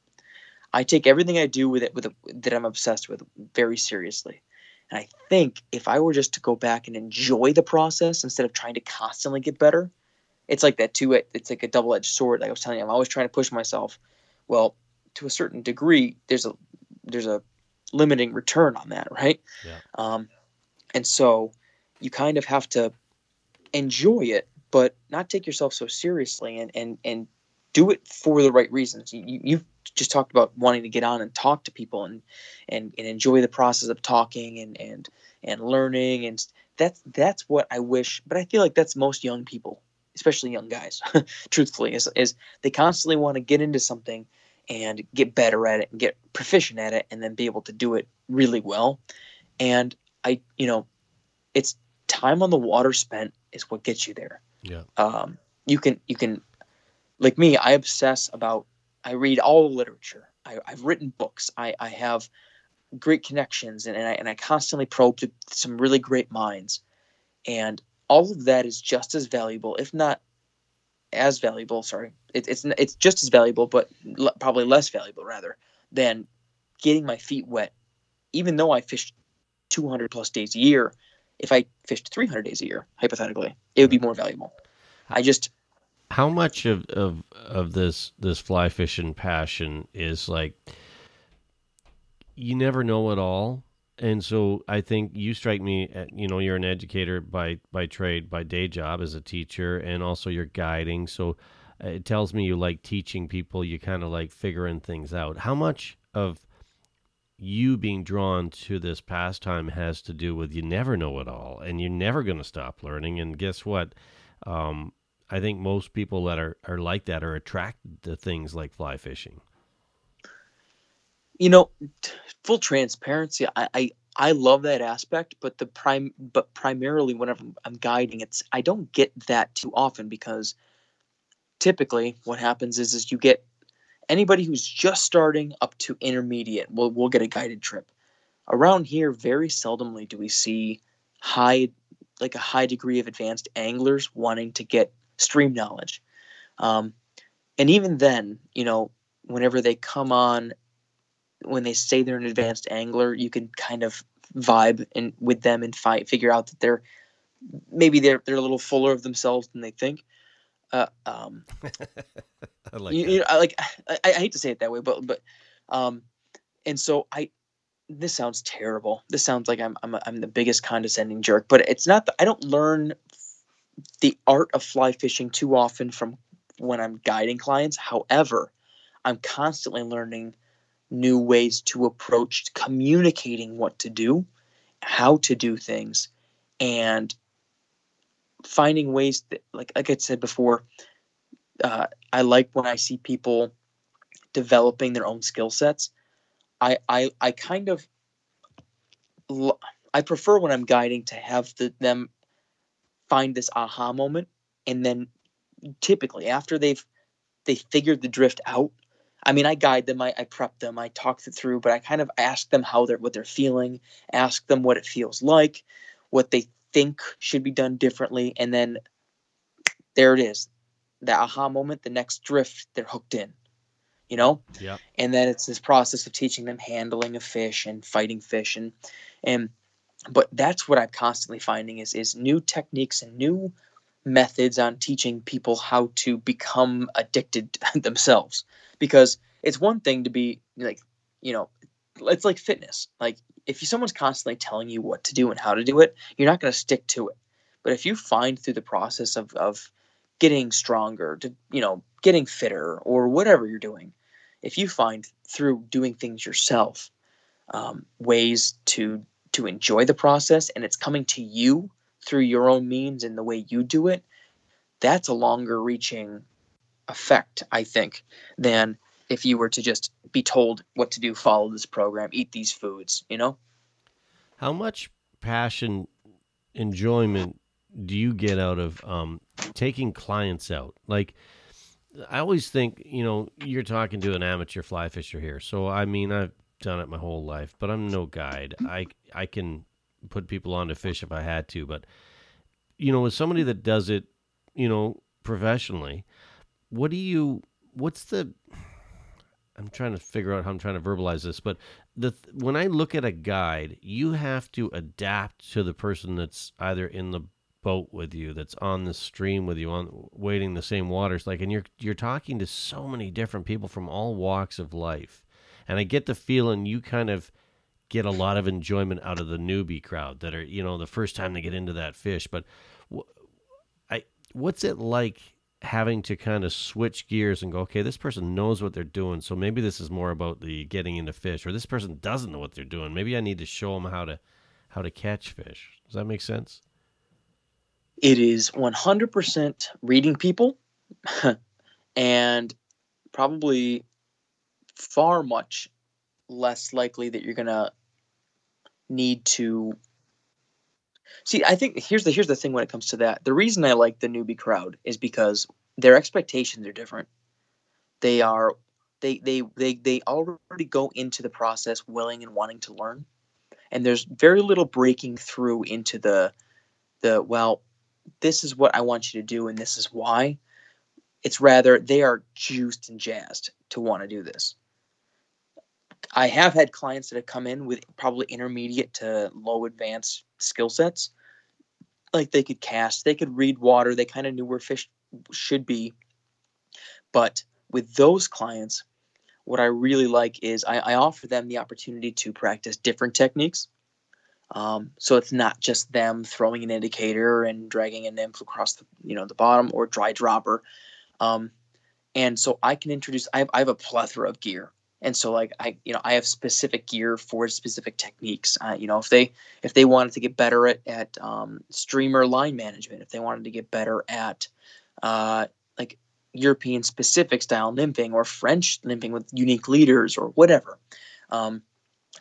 I take everything I do with it with a, that I'm obsessed with very seriously. And I think if I were just to go back and enjoy the process instead of trying to constantly get better, it's like that too. It's like a double-edged sword. Like I was telling you, I'm always trying to push myself. Well, to a certain degree, there's a there's a limiting return on that, right? Yeah. Um, and so you kind of have to enjoy it, but not take yourself so seriously, and and and do it for the right reasons. You, you you've just talked about wanting to get on and talk to people and and and enjoy the process of talking and and and learning, and that's that's what I wish. But I feel like that's most young people, especially young guys. truthfully, is is they constantly want to get into something and get better at it and get proficient at it and then be able to do it really well. And I, you know, it's time on the water spent is what gets you there. Yeah. Um, you can, you can, like me, I obsess about, I read all the literature. I, I've written books. I, I have great connections and, and I, and I constantly probe to some really great minds. And all of that is just as valuable, if not as valuable. Sorry, it, it's it's just as valuable, but l- probably less valuable rather than getting my feet wet. Even though I fished 200 plus days a year, if I fished 300 days a year, hypothetically, it would be more valuable. I just how much of of of this this fly fishing passion is like you never know it all. And so i think you strike me at, you know you're an educator by by trade by day job as a teacher and also you're guiding. So uh, it tells me you like teaching people you kind of like figuring things out. How much of you being drawn to this pastime has to do with you never know it all and you're never going to stop learning. And guess what? Um, I think most people that are, are like that are attracted to things like fly fishing. You know, full transparency, I, I, I love that aspect, but the prime, but primarily whenever I'm guiding, it's I don't get that too often because typically what happens is is you get anybody who's just starting up to intermediate will will get a guided trip. Around here, very seldomly do we see high like a high degree of advanced anglers wanting to get stream knowledge. Um, and even then, you know, whenever they come on, when they say they're an advanced angler, you can kind of vibe and with them and fight, figure out that they're maybe they're they're a little fuller of themselves than they think. Uh, um, I like you, you know, I like I, I, hate to say it that way, but but um, and so I this sounds terrible. This sounds like I'm I'm, I'm the biggest condescending jerk, but it's not. The, I don't learn the art of fly fishing too often from when I'm guiding clients. However, I'm constantly learning new ways to approach communicating what to do, how to do things, and finding ways that, like like I said before, uh, I like when I see people developing their own skill sets. I, I I kind of I prefer when I'm guiding to have the, them find this aha moment and then typically after they've they figured the drift out i mean i guide them i, I prep them i talk it through but i kind of ask them how they're what they're feeling ask them what it feels like what they think should be done differently and then there it is. That aha moment the next drift they're hooked in you know? Yeah. And then it's this process of teaching them handling a fish and fighting fish and and but that's what I'm constantly finding is is new techniques and new methods on teaching people how to become addicted themselves. Because it's one thing to be like you know it's like fitness. Like if someone's constantly telling you what to do and how to do it you're not going to stick to it. But if you find through the process of, of getting stronger to you know getting fitter or whatever you're doing if you find through doing things yourself um, ways to to enjoy the process and it's coming to you through your own means and the way you do it, that's a longer reaching effect, I think, than if you were to just be told what to do, follow this program, eat these foods, you know? How much passion, enjoyment do you get out of um, taking clients out? Like, I always think, you know, you're talking to an amateur fly fisher here. So, I mean, I've done it my whole life, but I'm no guide. I I can put people on to fish if I had to, but you know, as somebody that does it, you know, professionally, what do you what's the I'm trying to figure out how I'm trying to verbalize this, but the when I look at a guide, you have to adapt to the person that's either in the boat with you, that's on the stream with you, on wading the same waters, like, and you're you're talking to so many different people from all walks of life, and I get the feeling you kind of get a lot of enjoyment out of the newbie crowd that are you know the first time they get into that fish. But i what's it like having to kind of switch gears and go okay this person knows what they're doing so maybe this is more about the getting into fish or this person doesn't know what they're doing. Maybe i need to show them how to how to catch fish. Does that make sense? It is 100% reading people and probably far much less likely that you're to need to see i think here's the here's the thing when it comes to that the reason i like the newbie crowd is because their expectations are different they are they they they, they already go into the process willing and wanting to learn and there's very little breaking through into the the well this is what I want you to do and this is why. It's rather they are juiced and jazzed to want to do this. I have had clients that have come in with probably intermediate to low advanced skill sets. Like they could cast, they could read water, they kind of knew where fish should be. But with those clients, what I really like is I, I offer them the opportunity to practice different techniques. Um, so it's not just them throwing an indicator and dragging a nymph across the you know the bottom or dry dropper. Um, and so I can introduce. I have, I have a plethora of gear, and so like I you know I have specific gear for specific techniques. Uh, you know if they if they wanted to get better at at um, streamer line management, if they wanted to get better at uh, like European specific style nymphing or French nymphing with unique leaders or whatever. Um,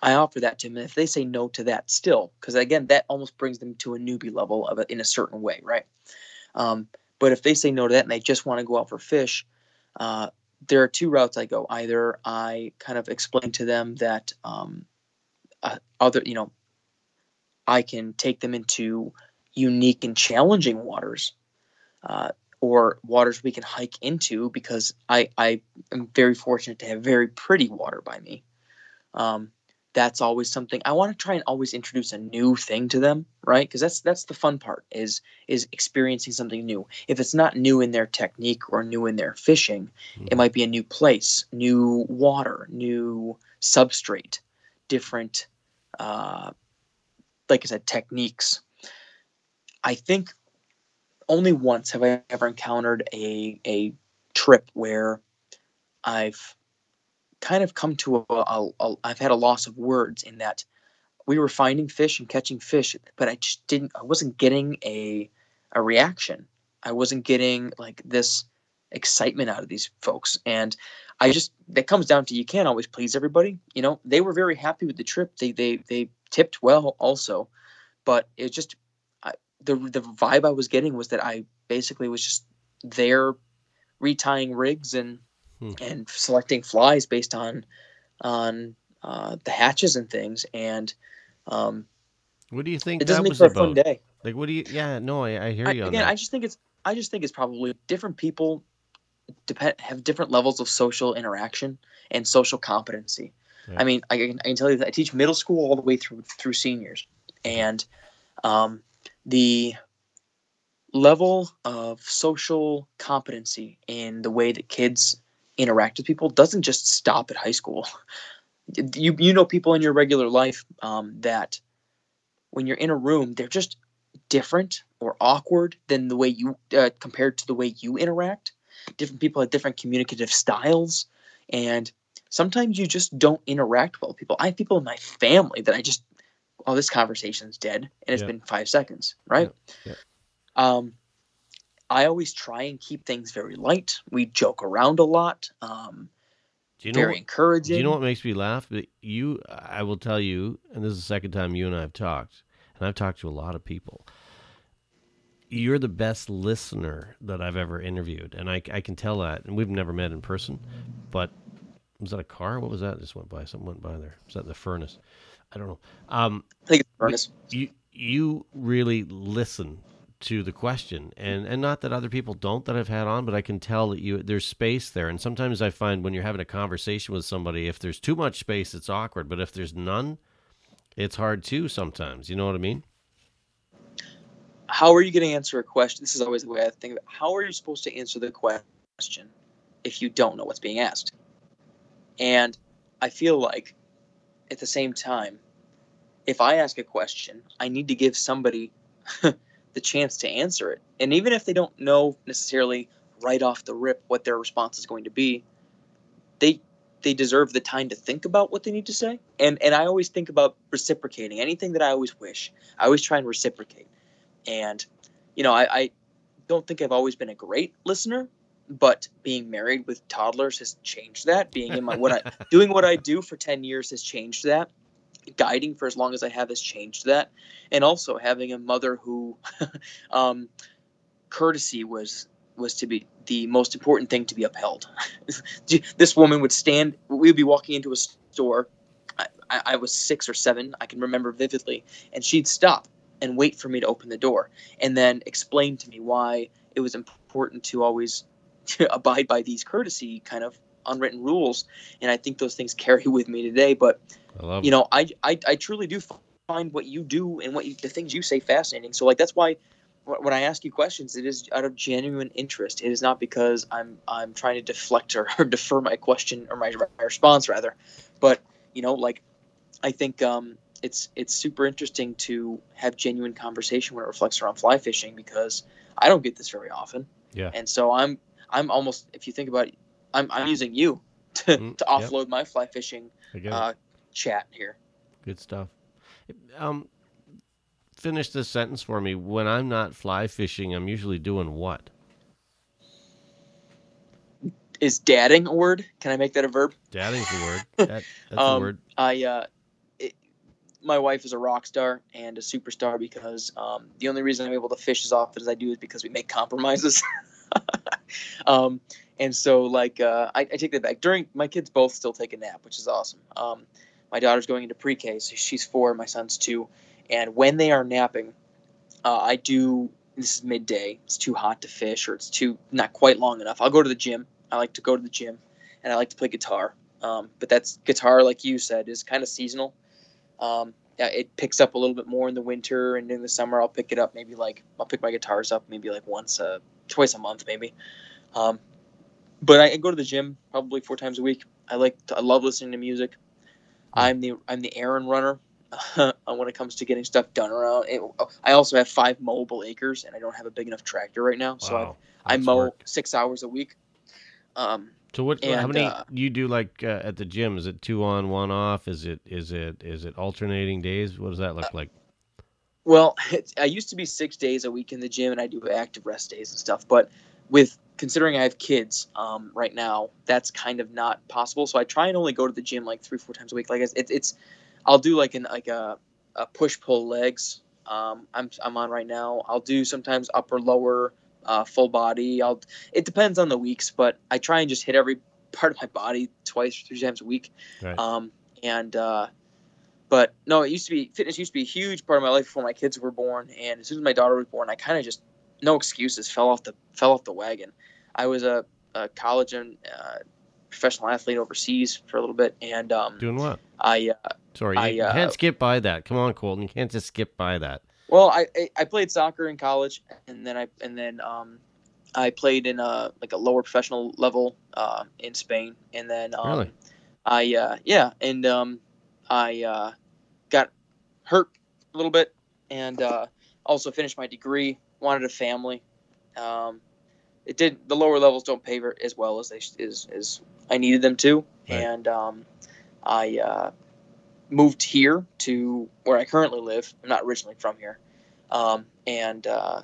I offer that to them. and If they say no to that, still, because again, that almost brings them to a newbie level of it in a certain way, right? Um, but if they say no to that and they just want to go out for fish, uh, there are two routes I go. Either I kind of explain to them that um, uh, other, you know, I can take them into unique and challenging waters. Uh, or waters we can hike into because I, I am very fortunate to have very pretty water by me. Um, that's always something I want to try and always introduce a new thing to them, right? Because that's that's the fun part is is experiencing something new. If it's not new in their technique or new in their fishing, mm-hmm. it might be a new place, new water, new substrate, different, uh, like I said, techniques. I think only once have I ever encountered a a trip where I've kind of come to a, a, a I've had a loss of words in that we were finding fish and catching fish, but I just didn't I wasn't getting a a reaction. I wasn't getting like this excitement out of these folks and I just that comes down to you can't always please everybody. You know, they were very happy with the trip. They they they tipped well also, but it just the the vibe I was getting was that I basically was just there retying rigs and hmm. and selecting flies based on on uh, the hatches and things. And um, what do you think it doesn't make for a fun day. Like what do you yeah no i, I hear I, you again i just think it's i just think it's probably different people depend have different levels of social interaction and social competency. Yeah. i mean I can, I can tell you that i teach middle school all the way through through seniors. And um, the level of social competency in the way that kids interact with people doesn't just stop at high school. You you know people in your regular life um, that when you're in a room they're just different or awkward than the way you uh, compared to the way you interact. Different people have different communicative styles, and sometimes you just don't interact well with people. I have people in my family that I just oh, this conversation's dead, and it's yeah. been five seconds, right? Yeah. Yeah. Um, I always try and keep things very light. We joke around a lot. Um, do you know very what, encouraging. Do you know what makes me laugh? But You, I will tell you, and this is the second time you and I have talked, and I've talked to a lot of people. You're the best listener that I've ever interviewed, and I, I can tell that. And we've never met in person, but was that a car? What was that? Just went by. Something went by there. Was that the furnace? I don't know. Um, I think it's furnace. You you really listen to the question. And and not that other people don't that I've had on but I can tell that you there's space there. And sometimes I find when you're having a conversation with somebody if there's too much space it's awkward. But if there's none it's hard too sometimes. You know what I mean? How are you going to answer a question this is always the way I think how are you supposed to answer the question if you don't know what's being asked? And I feel like at the same time, if I ask a question, I need to give somebody the chance to answer it. And even if they don't know necessarily right off the rip what their response is going to be, they they deserve the time to think about what they need to say. And and I always think about reciprocating. Anything that I always wish, I always try and reciprocate. And you know, I, I don't think I've always been a great listener, but being married with toddlers has changed that. Being in my what I doing what I do for ten years has changed that. Guiding for as long as I have has changed that, and also having a mother who, um, courtesy was was to be the most important thing to be upheld. this woman would stand. We would be walking into a store. I, I, I was six or seven. I can remember vividly, and she'd stop and wait for me to open the door and then explain to me why it was important to always abide by these courtesy kind of unwritten rules and i think those things carry with me today but you know I, I i truly do find what you do and what you, the things you say fascinating. So like that's why when i ask you questions it is out of genuine interest. It is not because i'm i'm trying to deflect or, or defer my question or my, my response rather. But you know like i think um it's it's super interesting to have genuine conversation when it reflects around fly fishing because i don't get this very often. Yeah. and so i'm i'm almost if you think about it i'm, I'm using you to, Mm, to yep. offload my fly fishing I get it. uh, chat here Good stuff. Um, finish this sentence for me. When I'm not fly fishing, I'm usually doing what? is dadding a word? Can I make that a verb? Dadding's the word. That, that's Um, word. I uh, it, my wife is a rock star and a superstar because um, the only reason I'm able to fish as often as I do is because we make compromises. um, and so like uh, I, I take that back. During my kids both still take a nap, which is awesome. Um, my daughter's going into pre-K, so she's four. My son's two, and when they are napping, uh, I do. This is midday. It's too hot to fish, or it's too not quite long enough. I'll go to the gym. I like to go to the gym, and I like to play guitar. Um, but that's guitar, like you said, is kind of seasonal. Um, it picks up a little bit more in the winter, and in the summer, I'll pick it up. Maybe like I'll pick my guitars up maybe like once, uh, twice a month, maybe. Um, but I, I go to the gym probably four times a week. I like to, I love listening to music. I'm the I'm the errand runner when it comes to getting stuff done around. It, I also have five mowable acres, and I don't have a big enough tractor right now, so I, Wow. I mow work. six hours a week. Um, So what? how many uh, you do like uh, at the gym? Is it two on, one off? Is it is it is it alternating days? What does that look like? Well, I used to be six days a week in the gym, and I do active rest days and stuff. But with considering I have kids um, right now, that's kind of not possible. So I try and only go to the gym like three, four times a week. Like it's, it's I'll do like an like a, a push pull legs. Um, I'm I'm on right now. I'll do sometimes upper lower, uh, full body. I'll it depends on the weeks, but I try and just hit every part of my body twice, or three times a week. Right. Um, and uh, but no, it used to be fitness used to be a huge part of my life before my kids were born, and as soon as my daughter was born, I kind of just no excuses fell off the fell off the wagon. I was a, a college and uh, professional athlete overseas for a little bit, and um, Doing what? I uh, Sorry, I, you uh, can't skip by that. Come on, Colton. You can't just skip by that. well, I, I I played soccer in college, and then I and then um, I played in a like a lower professional level uh, in Spain, and then um, Really? I uh, yeah, and um, I uh, got hurt a little bit, and uh, also finished my degree. Wanted a family. Um, it did. The lower levels don't pay as well as they as, as I needed them to, Right. and um, I uh, moved here to where I currently live. I'm not originally from here, um, and uh,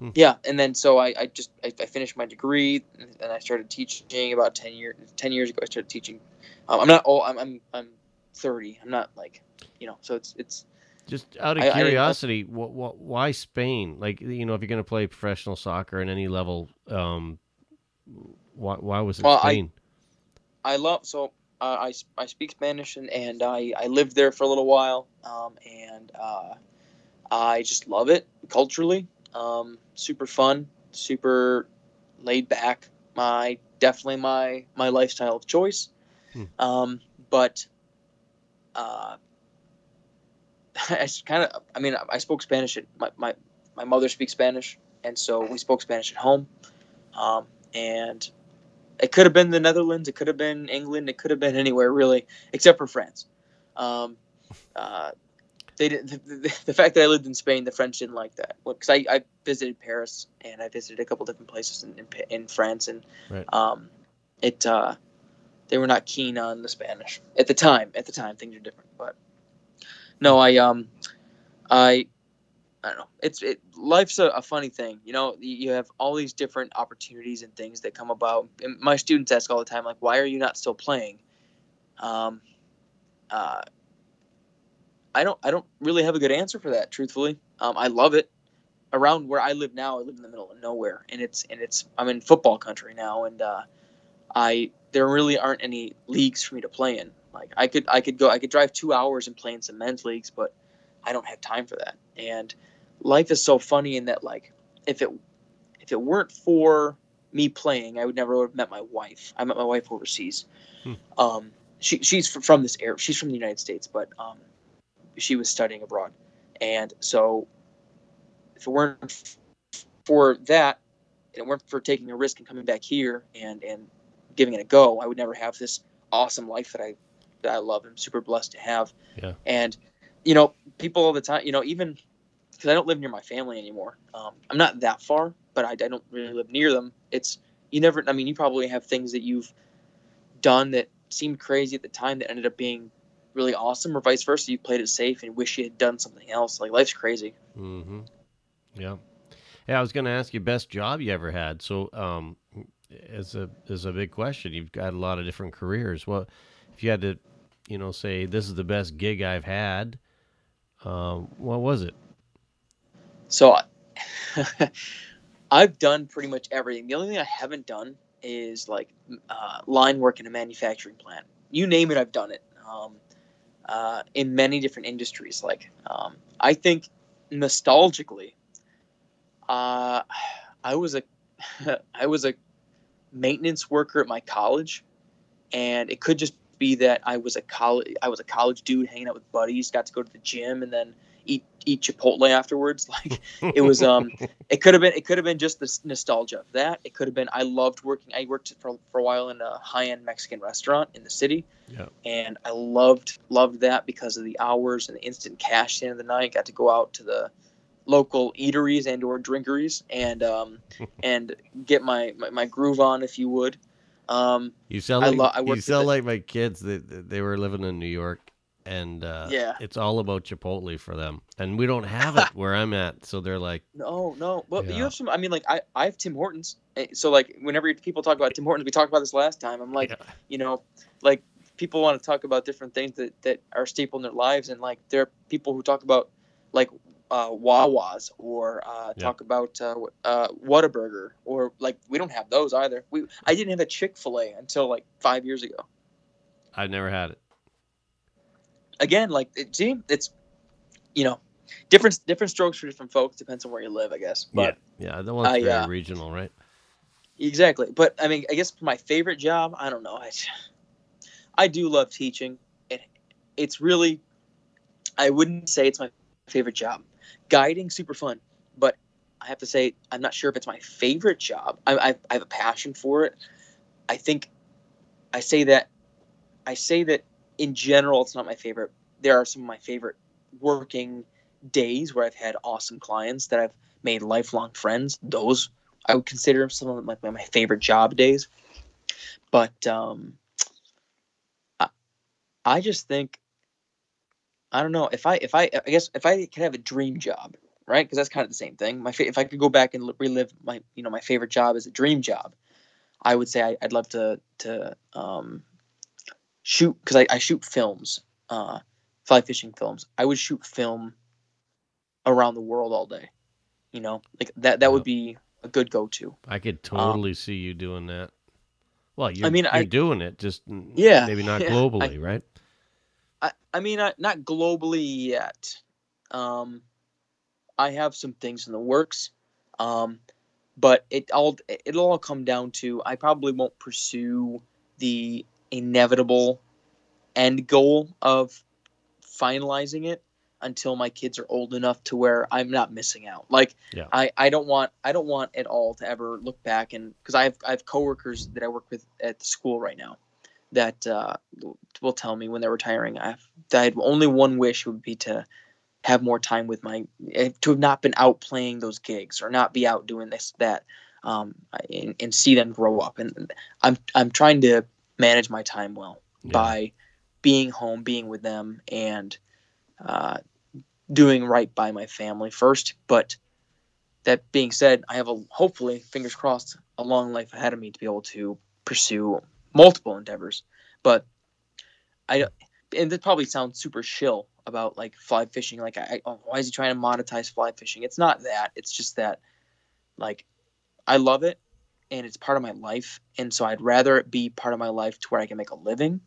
Hmm. yeah, and then so I, I just I, I finished my degree and I started teaching about ten years ten years ago. I started teaching. Um, I'm not old. I'm, I'm I'm 30. I'm not like you know. So it's it's Just out of I- I- curiosity, what, what, why Spain? Like, you know, if you're going to play professional soccer at any level, um, why, why was it Well, Spain? I love so uh, I speak Spanish and, and I, I lived there for a little while um, and uh, I just love it culturally um, super fun super laid back my definitely my my lifestyle of choice Hmm. um, but uh, I kind of I mean I spoke Spanish at my, my my mother speaks Spanish and so we spoke Spanish at home um, and it could have been the Netherlands, it could have been England, it could have been anywhere really, except for France. Um, uh, they did, the, the, the fact that I lived in Spain, the French didn't like that because I, I visited Paris and I visited a couple different places in, in, in France, and Right. um, it uh, they were not keen on the Spanish at the time. At the time, things are different, but no, I um, I I don't know. It's it. Life's a, a funny thing, you know. You you have all these different opportunities and things that come about. And my students ask all the time, like, "Why are you not still playing?" Um, uh, I don't. I don't really have a good answer for that. Truthfully, um, I love it. Around where I live now, I live in the middle of nowhere, and it's and it's. I'm in football country now, and uh, I there really aren't any leagues for me to play in. Like I could I could go I could drive two hours and play in some men's leagues, but I don't have time for that. And life is so funny in that like if it if it weren't for me playing, I would never have met my wife. I met my wife overseas. Hmm. Um, she she's from this area. She's from the United States, but um, she was studying abroad, and so if it weren't for that, and it weren't for taking a risk and coming back here and and giving it a go, I would never have this awesome life that I that I love. I'm super blessed to have. Yeah. And you know, people all the time, you know, even because I don't live near my family anymore. Um, I'm not that far, but I, I don't really live near them. It's you never. I mean, you probably have things that you've done that seemed crazy at the time that ended up being really awesome, or vice versa. You played it safe and wish you had done something else. Like life's crazy. Mm-hmm. Yeah. Yeah, I was going to ask you best job you ever had. So, um, as a as a big question, you've got a lot of different careers. Well, if you had to, you know, say this is the best gig I've had, um, what was it? So I've done pretty much everything. The only thing I haven't done is like uh, line work in a manufacturing plant. You name it, I've done it. Um, uh, in many different industries. Like um, I think nostalgically, uh, I was a I was a maintenance worker at my college, and it could just be that I was a college I was a college dude hanging out with buddies, got to go to the gym, and then eat eat Chipotle afterwards. Like it was um it could have been it could have been just the nostalgia of that. It could have been I loved working. I worked for for a while in a high end Mexican restaurant in the city, Yeah. and I loved loved that because of the hours and the instant cash at the end of the night. Got to go out to the local eateries and or drinkeries and um and get my, my my groove on if you would. Um You sound I like lo- I you sound like my kids. They they were living in New York, and uh, Yeah. it's all about Chipotle for them, and we don't have it where I'm at. So they're like, No, no. Well, Yeah. you have some. I mean, like I, I have Tim Hortons. Eh, So like, whenever people talk about Tim Hortons, we talked about this last time. I'm like, Yeah. you know, like people want to talk about different things that that are staple in their lives, and like there are people who talk about like uh, Wawas or uh, Yeah. talk about uh, uh, Whataburger or like we don't have those either. We I didn't have a Chick Fil A until like five years ago. I've never had it. Again, like it, see, it's you know, different different strokes for different folks. Depends on where you live, I guess. But yeah, yeah, that one's very uh, regional, right? Exactly, but I mean, I guess my favorite job, I don't know. I, I do love teaching. It, it's really, I wouldn't say it's my favorite job. Guiding, super fun, but I have to say, I'm not sure if it's my favorite job. I, I, I have a passion for it. I think, I say that, I say that in general, it's not my favorite. There are some of my favorite working days where I've had awesome clients that I've made lifelong friends. Those I would consider some of my, my favorite job days. But um, I, I just think I don't know if I if I I guess if I could have a dream job, right? Because that's kind of the same thing. My fa- if I could go back and relive my you know my favorite job as a dream job, I would say I, I'd love to to um, shoot because I, I shoot films, uh, fly fishing films. I would shoot film around the world all day. You know, like that that would be a good go to. I could totally see you doing that. Well, you're, mean, you're I- doing it, just Yeah, maybe not yeah, I- globally, right? I, I mean, I, not globally yet. Um, I have some things in the works, um, but it all it'll all come down to I probably won't pursue the inevitable end goal of finalizing it until my kids are old enough to where I'm not missing out. Like Yeah. I, I don't want I don't want at all to ever look back and because I have I have coworkers that I work with at the school right now that uh, will tell me when they're retiring. I've I had only one wish would be to have more time with my eh, to have not been out playing those gigs or not be out doing this that um, and, and see them grow up and I'm I'm trying to manage my time well Yeah. by being home, being with them, and uh, doing right by my family first. But that being said, I have a hopefully, fingers crossed, a long life ahead of me to be able to pursue multiple endeavors. But I and this probably sounds super shill about like fly fishing. Like, I, oh, why is he trying to monetize fly fishing? It's not that. It's just that, like, I love it and it's part of my life. And so I'd rather it be part of my life to where I can make a living,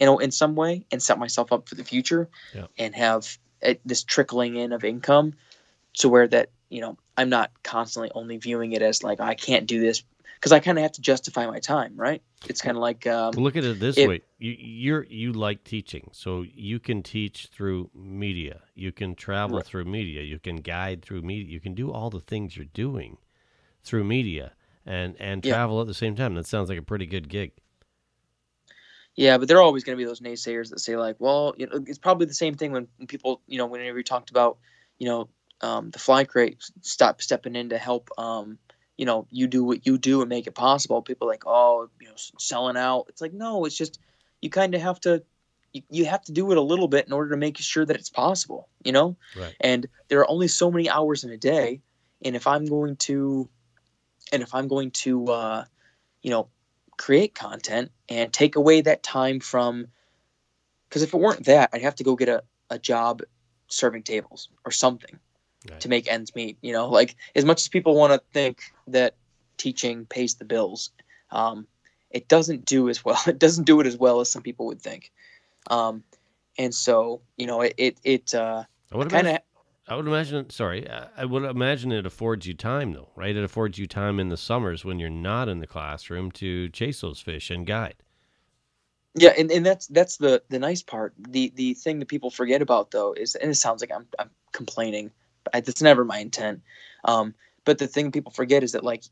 you know, in some way and set myself up for the future Yeah. and have it, this trickling in of income to where that you know I'm not constantly only viewing it as like I can't do this because I kind of have to justify my time, right? It's kind of like um, look at it this it- way: you, you're you like teaching, so you can teach through media. You can travel Right. through media. You can guide through media. You can do all the things you're doing through media and and Yeah. travel at the same time. That sounds like a pretty good gig. Yeah, but there are always going to be those naysayers that say like, well, you know, it's probably the same thing when, when people, you know, whenever you talked about, you know, um, the fly crate stop stepping in to help, um, you know, you do what you do and make it possible. People are like, oh, you know, selling out. It's like, no, it's just you kind of have to, you, you have to do it a little bit in order to make sure that it's possible, you know. Right. And there are only so many hours in a day, and if I'm going to, and if I'm going to, uh, you know, create content and take away that time from because if it weren't that i'd have to go get a, a job serving tables or something Right. to make ends meet you know like as much as people want to think that teaching pays the bills um, it doesn't do as well it doesn't do it as well as some people would think um, and so you know it it, it uh, I would kind imagine. of I would imagine. Sorry, I- I would imagine it affords you time, though, right? It affords you time in the summers when you're not in the classroom to chase those fish and guide. Yeah, and, and that's that's the the nice part. The the thing that people forget about though is, and it sounds like I'm I'm complaining, but I, that's never my intent. Um, but the thing people forget is that like,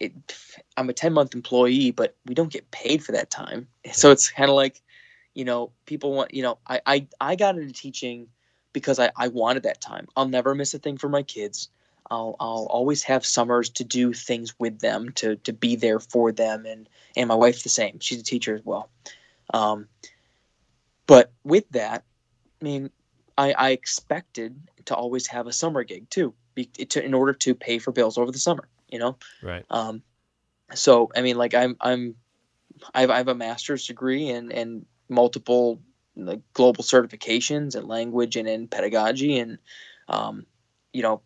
it, I'm a 10 month employee, but we don't get paid for that time. So it's kind of like, you know, people want, you know, I I, I got into teaching because I, I wanted that time. I'll never miss a thing for my kids. I'll, I'll always have summers to do things with them, to, to be there for them, and and my wife the same. She's a teacher as well. Um, but with that, I mean, I, I expected to always have a summer gig too, be, to, in order to pay for bills over the summer. You know, Right. um, so I mean, like I'm I'm I have, I have a master's degree and and multiple like global certifications in language and in pedagogy, and um, you know,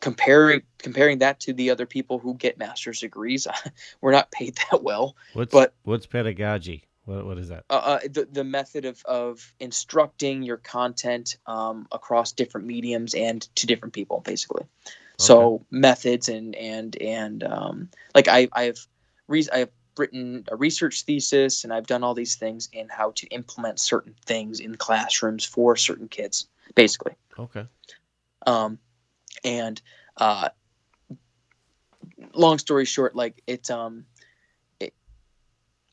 comparing comparing that to the other people who get master's degrees, we're not paid that well. What's But- what's pedagogy? What what is that? uh, uh, the, the method of, of instructing your content um, across different mediums and to different people basically so methods and and and um, like I, i've re- i've written a research thesis and i've done all these things in how to implement certain things in classrooms for certain kids basically Okay. um, and uh, long story short, like it's um,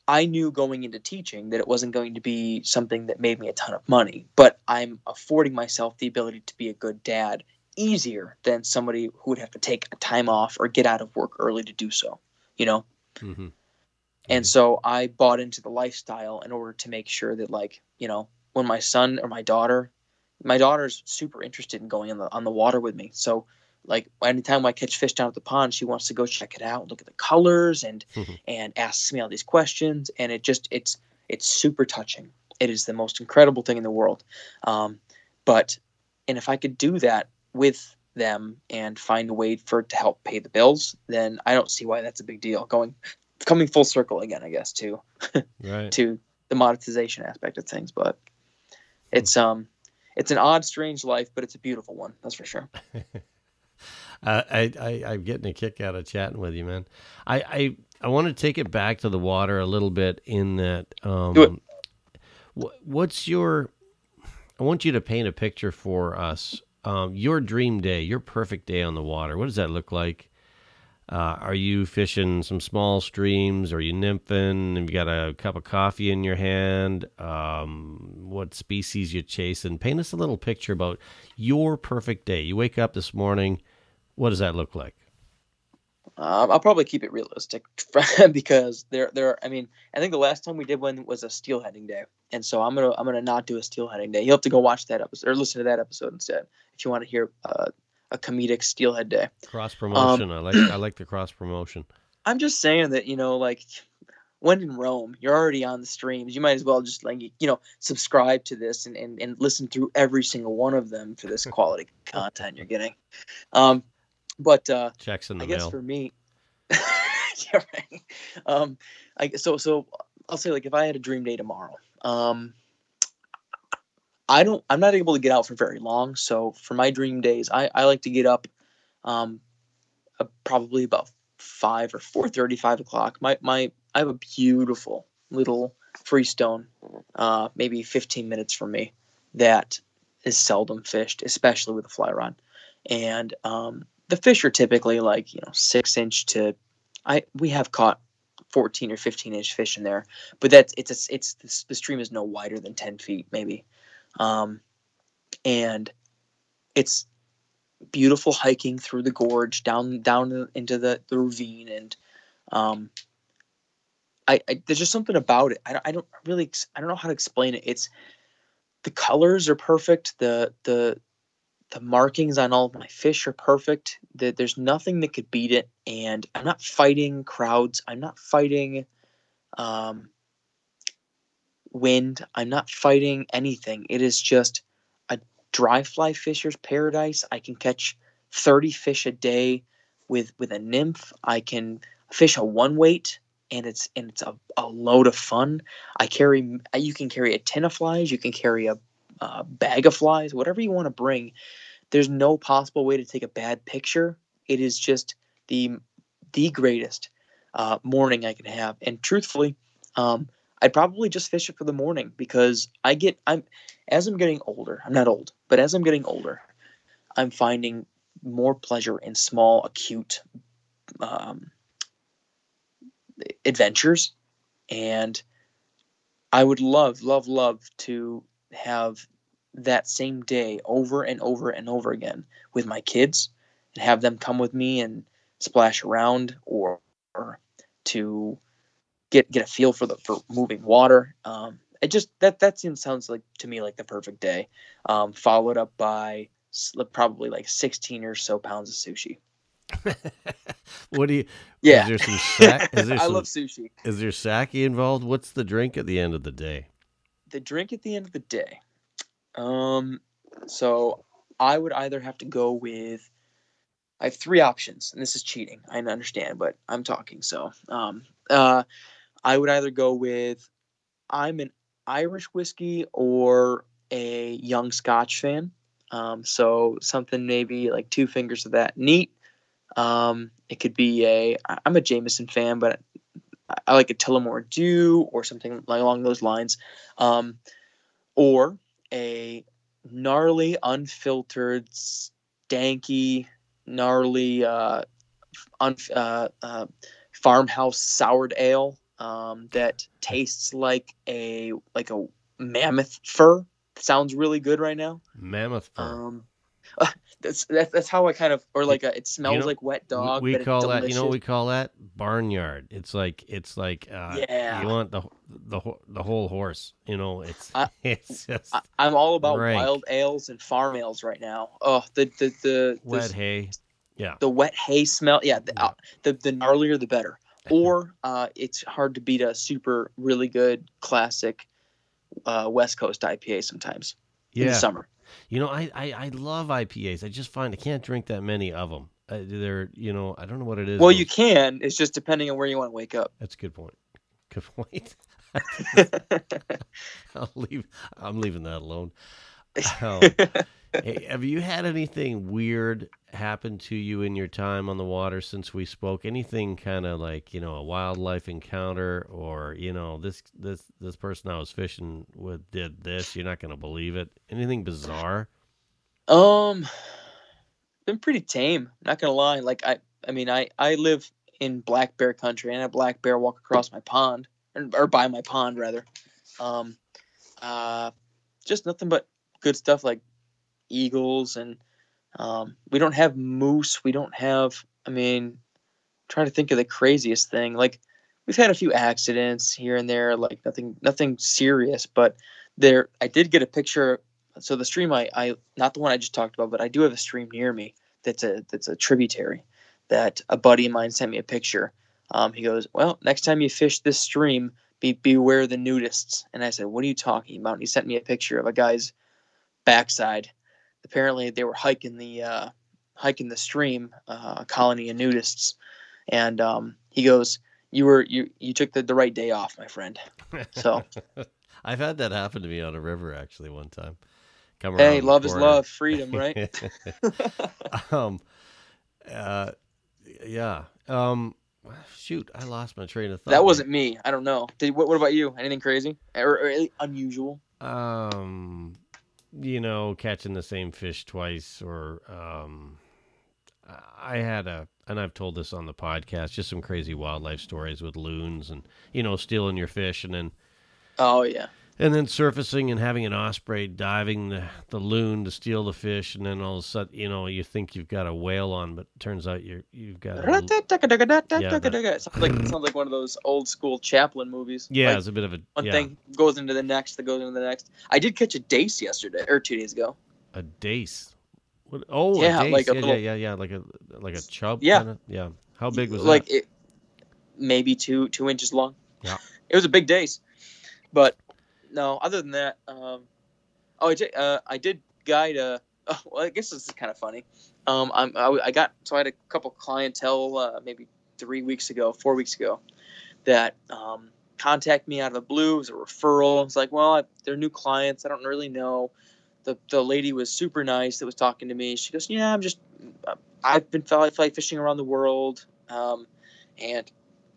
I knew going into teaching that it wasn't going to be something that made me a ton of money, but I'm affording myself the ability to be a good dad easier than somebody who would have to take a time off or get out of work early to do so. You know, Mm-hmm. and so I bought into the lifestyle in order to make sure that, like, you know, when my son or my daughter, my daughter's super interested in going on the on the water with me. So, like, anytime I catch fish down at the pond, she wants to go check it out, look at the colors, and Mhm. and asks me all these questions. And it just it's it's super touching. It is the most incredible thing in the world. Um, but and if I could do that with them and find a way for it to help pay the bills, then I don't see why that's a big deal. Going coming full circle again, I guess, to Right. to the monetization aspect of things. But it's um it's an odd, strange life, but it's a beautiful one. That's for sure. Uh, I, I I'm getting a kick out of chatting with you, man. I I, I want to take it back to the water a little bit. In that, um, Do it. wh- what's your? I want you to paint a picture for us. Um, your dream day, your perfect day on the water. What does that look like? Uh, are you fishing some small streams? Are you nymphing? Have you got a cup of coffee in your hand? Um, what species you chasing? Paint us a little picture about your perfect day. You wake up this morning. What does that look like? Um, I'll probably keep it realistic because there, there. I mean, I think the last time we did one was a steelheading day, and so I'm gonna, I'm gonna not do a steelheading day. You'll have to go watch that episode or listen to that episode instead if you want to hear uh, a comedic steelhead day. Cross promotion. I like I like the cross promotion. I'm just saying that you know, like when in Rome, you're already on the streams. You might as well just like you know subscribe to this and and, and listen through every single one of them for this quality content you're getting. Um, but uh, Checks in the I guess mail. for me, yeah, right. Um, I so so I'll say like if I had a dream day tomorrow, um, I don't. I'm not able to get out for very long. So for my dream days, I, I like to get up, um, uh, probably about five or four thirty, five o'clock. My my I have a beautiful little freestone, uh, maybe 15 minutes from me, that is seldom fished, especially with a fly rod. And um, the fish are typically like you know six inch to, I we have caught 14 or 15 inch fish in there, but that's it's a, it's the, stream is no wider than 10 feet maybe, um, and it's beautiful hiking through the gorge down down into the, the ravine and um, I, I, there's just something about it. I don't, I don't really I don't know how to explain it. It's the colors are perfect. The the the markings on all of my fish are perfect. That there's nothing that could beat it. And I'm not fighting crowds. I'm not fighting um, wind. I'm not fighting anything. It is just a dry fly fisher's paradise. I can catch 30 fish a day with with a nymph. I can fish a one weight and it's and it's a, a load of fun. I carry you can carry a tin of flies, you can carry a, a bag of flies, whatever you want to bring. There's no possible way to take a bad picture. It is just the the greatest uh, morning I can have. And truthfully, um, I'd probably just fish it for the morning because I get I'm as I'm getting older. I'm not old, but as I'm getting older, I'm finding more pleasure in small, acute um, adventures and I would love, love, love to have that same day over and over and over again with my kids and have them come with me and splash around or, or to get get a feel for the for moving water. Um, it just that that seems sounds like to me like the perfect day. Um, followed up by probably like 16 or so pounds of sushi. what do you? Yeah. Is there some sack? Is there I love sushi. Is there sake involved? What's the drink at the end of the day? The drink at the end of the day. Um, so I would either have to go with. I have three options, and this is cheating. I understand, but I'm talking. So, um, uh, I would either go with. I'm an Irish whiskey or a young Scotch fan. Um, so something maybe like two fingers of that neat um, it could be a. I'm a Jameson fan, but I like a Tullamore Dew or something along those lines, um, or a gnarly, unfiltered, stanky, gnarly, uh, un, uh, uh, farmhouse soured ale um, that tastes like a like a mammoth fur. Sounds really good right now. Mammoth fur. Um, that's, that's that's how I kind of or like a, it smells You know, like wet dog. we but it's call that. You know what we call that? Barnyard. It's like it's like. Uh, Yeah. You want the the the whole horse. You know. It's I- it's just I, I'm all about Rank. wild ales and farm ales right now. Oh, the the the wet the, hay. Yeah. the wet hay smell. Yeah, the, Yeah. uh, the the gnarlier the better. Or uh, it's hard to beat a super really good classic uh, West Coast IPA sometimes in the summer. You know, I, I I love IPAs. I just find I can't drink that many of them. Uh, they're you know I don't know what it is. Well, you can. It's just depending on where you want to wake up. That's a good point. Good point. I'll leave. I'm leaving that alone. Um, hey, have you had anything weird happen to you in your time on the water since we spoke? Anything kind of like you know a wildlife encounter, or you know this this this person I was fishing with did this? You're not going to believe it. Anything bizarre? Um, been pretty tame. Not gonna lie. Like I, I mean, I I live in black bear country, and a black bear walk across my pond, or, or by my pond rather. Um, uh, just nothing but good stuff like eagles, and um, we don't have moose. We don't have. I mean, trying to think of the craziest thing. Like we've had a few accidents here and there. Like nothing, nothing serious, but there. I did get a picture so the stream I, I not the one I just talked about, but I do have a stream near me that's a that's a tributary that a buddy of mine sent me a picture. Um, he goes, Well, next time you fish this stream, be beware the nudists. And I said, What are you talking about? And he sent me a picture of a guy's backside. Apparently they were hiking the uh, hiking the stream, uh, a colony of nudists. And um, he goes, You were you you took the, the right day off, my friend. So I've had that happen to me on a river actually one time. come around. Hey, love is love, freedom, right? um, uh, yeah. Um, shoot, I lost my train of thought. that wasn't me. I don't know. Did what, what about you? Anything crazy or, or unusual? Um, you know, catching the same fish twice, or um, I had a, and I've told this on the podcast, just some crazy wildlife stories with loons, and you know, stealing your fish, and then Oh yeah. And then surfacing and having an osprey diving the, the loon to steal the fish, and then all of a sudden, you know, you think you've got a whale on, but turns out you're you've got a, It sounds like sounds like one of those old school Chaplin movies. yeah, Like, it's a bit of a one yeah, thing goes into the next, that goes into the next. I did catch a dace yesterday or two days ago. a dace. What, oh, Yeah, a like a yeah, little- yeah, yeah, yeah, like a like a chub. Yeah. kinda? yeah. How big was like that? it, maybe two two inches long. Yeah. it was a big dace, but no. Other than that, um, oh, I did, uh, I did guide a. Oh, well, I guess this is kind of funny. Um, I'm, I, I got so I had a couple clientele uh, maybe three weeks ago, four weeks ago, that um, contact me out of the blue. It was a referral. It's like, well, I, they're new clients. I don't really know. The, the lady was super nice that was talking to me. She goes, yeah, I'm just, I've been fly, fly fishing around the world. Um, and,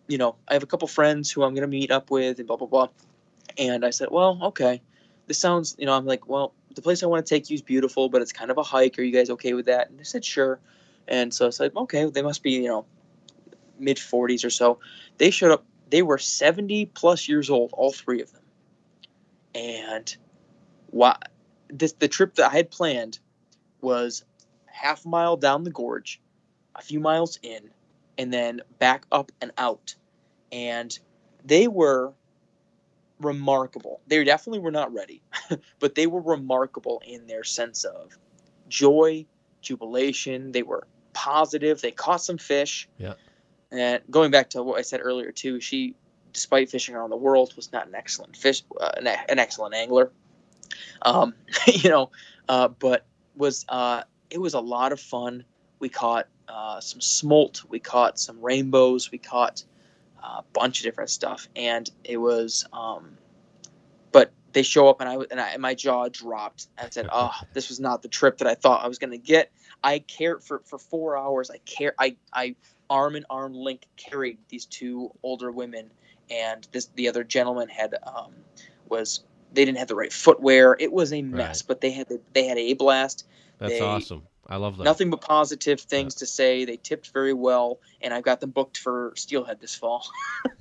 you know, I have a couple friends who I'm to meet up with and blah, blah, blah. And I said, well, okay. This sounds, you know, I'm like, well, the place I want to take you is beautiful, but it's kind of a hike. Are you guys okay with that? And they said, sure. And so I said, okay, they must be, you know, mid 40s or so. They showed up. They were 70 plus years old, all three of them. And why, this, the trip that I had planned was half a mile down the gorge, a few miles in, and then back up and out. And they were remarkable. They definitely were not ready, but they were remarkable in their sense of joy, jubilation. They were positive. They caught some fish. Yeah. And going back to what I said earlier too, she, despite fishing around the world, was not an excellent fish, uh, an, an excellent angler. Um, you know, uh, but was uh, it was a lot of fun. We caught uh, some smolt. We caught some rainbows. We caught a bunch of different stuff, and it was. Um, but they show up, and I and, I, and my jaw dropped. I said, "Oh, this was not the trip that I thought I was going to get." I cared for for four hours. I care. I I arm in arm link carried these two older women, and this the other gentleman had um, was they didn't have the right footwear. It was a mess, Right. but they had the, they had a blast. That's they- awesome. I love that. Nothing but positive things to say. They tipped very well, and I've got them booked for Steelhead this fall.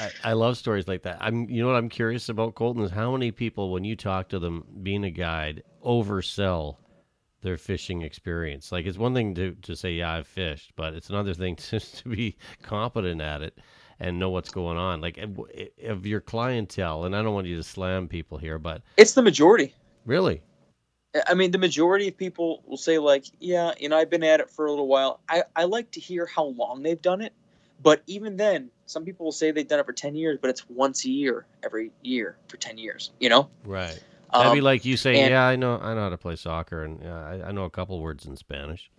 I, I love stories like that. I'm, you know what I'm curious about, Colton, is how many people, when you talk to them, being a guide, oversell their fishing experience. Like it's one thing to, to say, yeah, I've fished, but it's another thing to, to be competent at it and know what's going on. Like of your clientele, and I don't want you to slam people here, but It's the majority. really, I mean, the majority of people will say, like, yeah, you know, I've been at it for a little while. I, I like to hear how long they've done it. But even then, some people will say they've done it for 10 years, but it's once a year, every year for 10 years, you know? right. That'd be Um, like you saying, and- yeah, I know, I know how to play soccer, and yeah, I, I know a couple words in Spanish.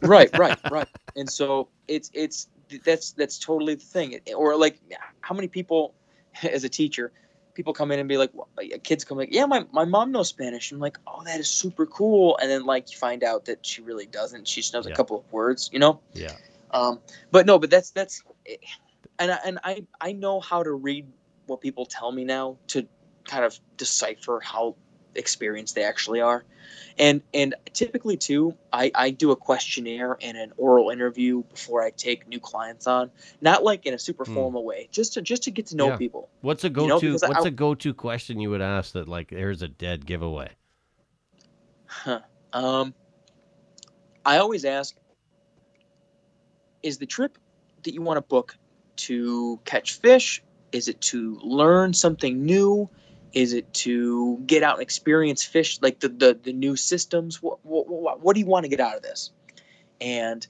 right, right, right. And so it's, it's, that's, that's totally the thing. Or like, how many people, as a teacher, people come in and be like, well, kids come like, yeah, my, my mom knows Spanish. I'm like, oh, that is super cool. And then like you find out that she really doesn't. She just knows Yeah. a couple of words, you know? Yeah. Um, but no, but that's that's, and I, and I I know how to read what people tell me now to kind of decipher how experienced they actually are, and and typically too, I I do a questionnaire and an oral interview before I take new clients on, not like in a super Hmm. formal way, just to just to get to know Yeah. people. What's a go-to? because I- what's I- a go-to question you would ask that like there's a dead giveaway? Huh. Um, I always ask, is the trip that you want to book to catch fish? Is it to learn something new? Is it to get out and experience fish, like the, the, the new systems? What, what, what, what do you want to get out of this? And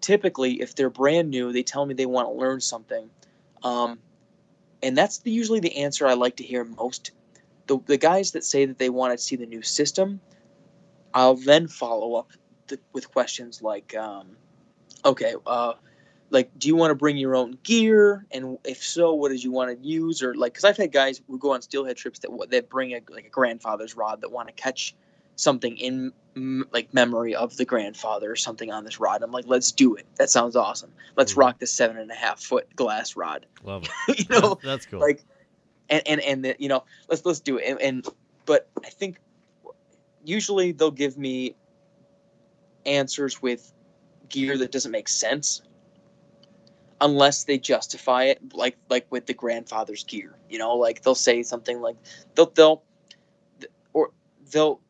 typically, if they're brand new, they tell me they want to learn something. Um, and that's the, usually the answer I like to hear most. The, the guys that say that they want to see the new system, I'll then follow up th- with questions like, um, okay, uh, like do you want to bring your own gear? And if so what did you want to use? Or like because i've had guys who go on steelhead trips that that bring a like a grandfather's rod that want to catch something in like memory of the grandfather or something on this rod. I'm like let's do it. That sounds awesome. Let's Mhm. rock the seven and a half foot glass rod. Love it. you know? That's cool. like and and and the, you know let's let's do it. And, and but i think usually they'll give me answers with gear that doesn't make sense unless they justify it like like with the grandfather's gear you know like they'll say something like they'll they'll or they'll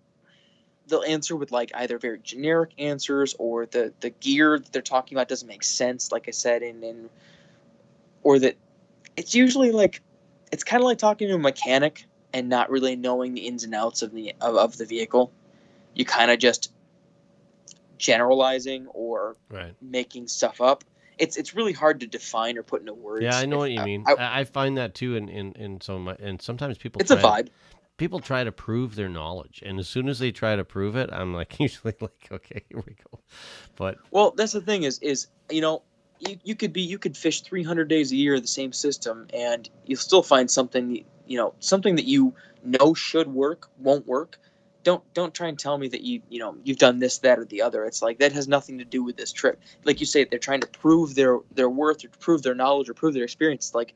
they'll answer with like either very generic answers or the the gear that they're talking about doesn't make sense like i said and and or that it's usually like it's kind of like talking to a mechanic and not really knowing the ins and outs of the of, of the vehicle you kind of just generalizing or right. making stuff up it's it's really hard to define or put into words Yeah, I know If- what you mean. I- I, I find that too in, in, in some my and sometimes people it's a vibe people try to prove their knowledge and as soon as they try to prove it i'm like usually like okay here we go but Well, that's the thing is is you know you, you could be you could fish 300 days a year the same system and you'll still find something you know something that you know should work won't work. Don't don't try and tell me that you you know you've done this that or the other. It's like that has nothing to do with this trip. Like you say, they're trying to prove their their worth or prove their knowledge or prove their experience. Like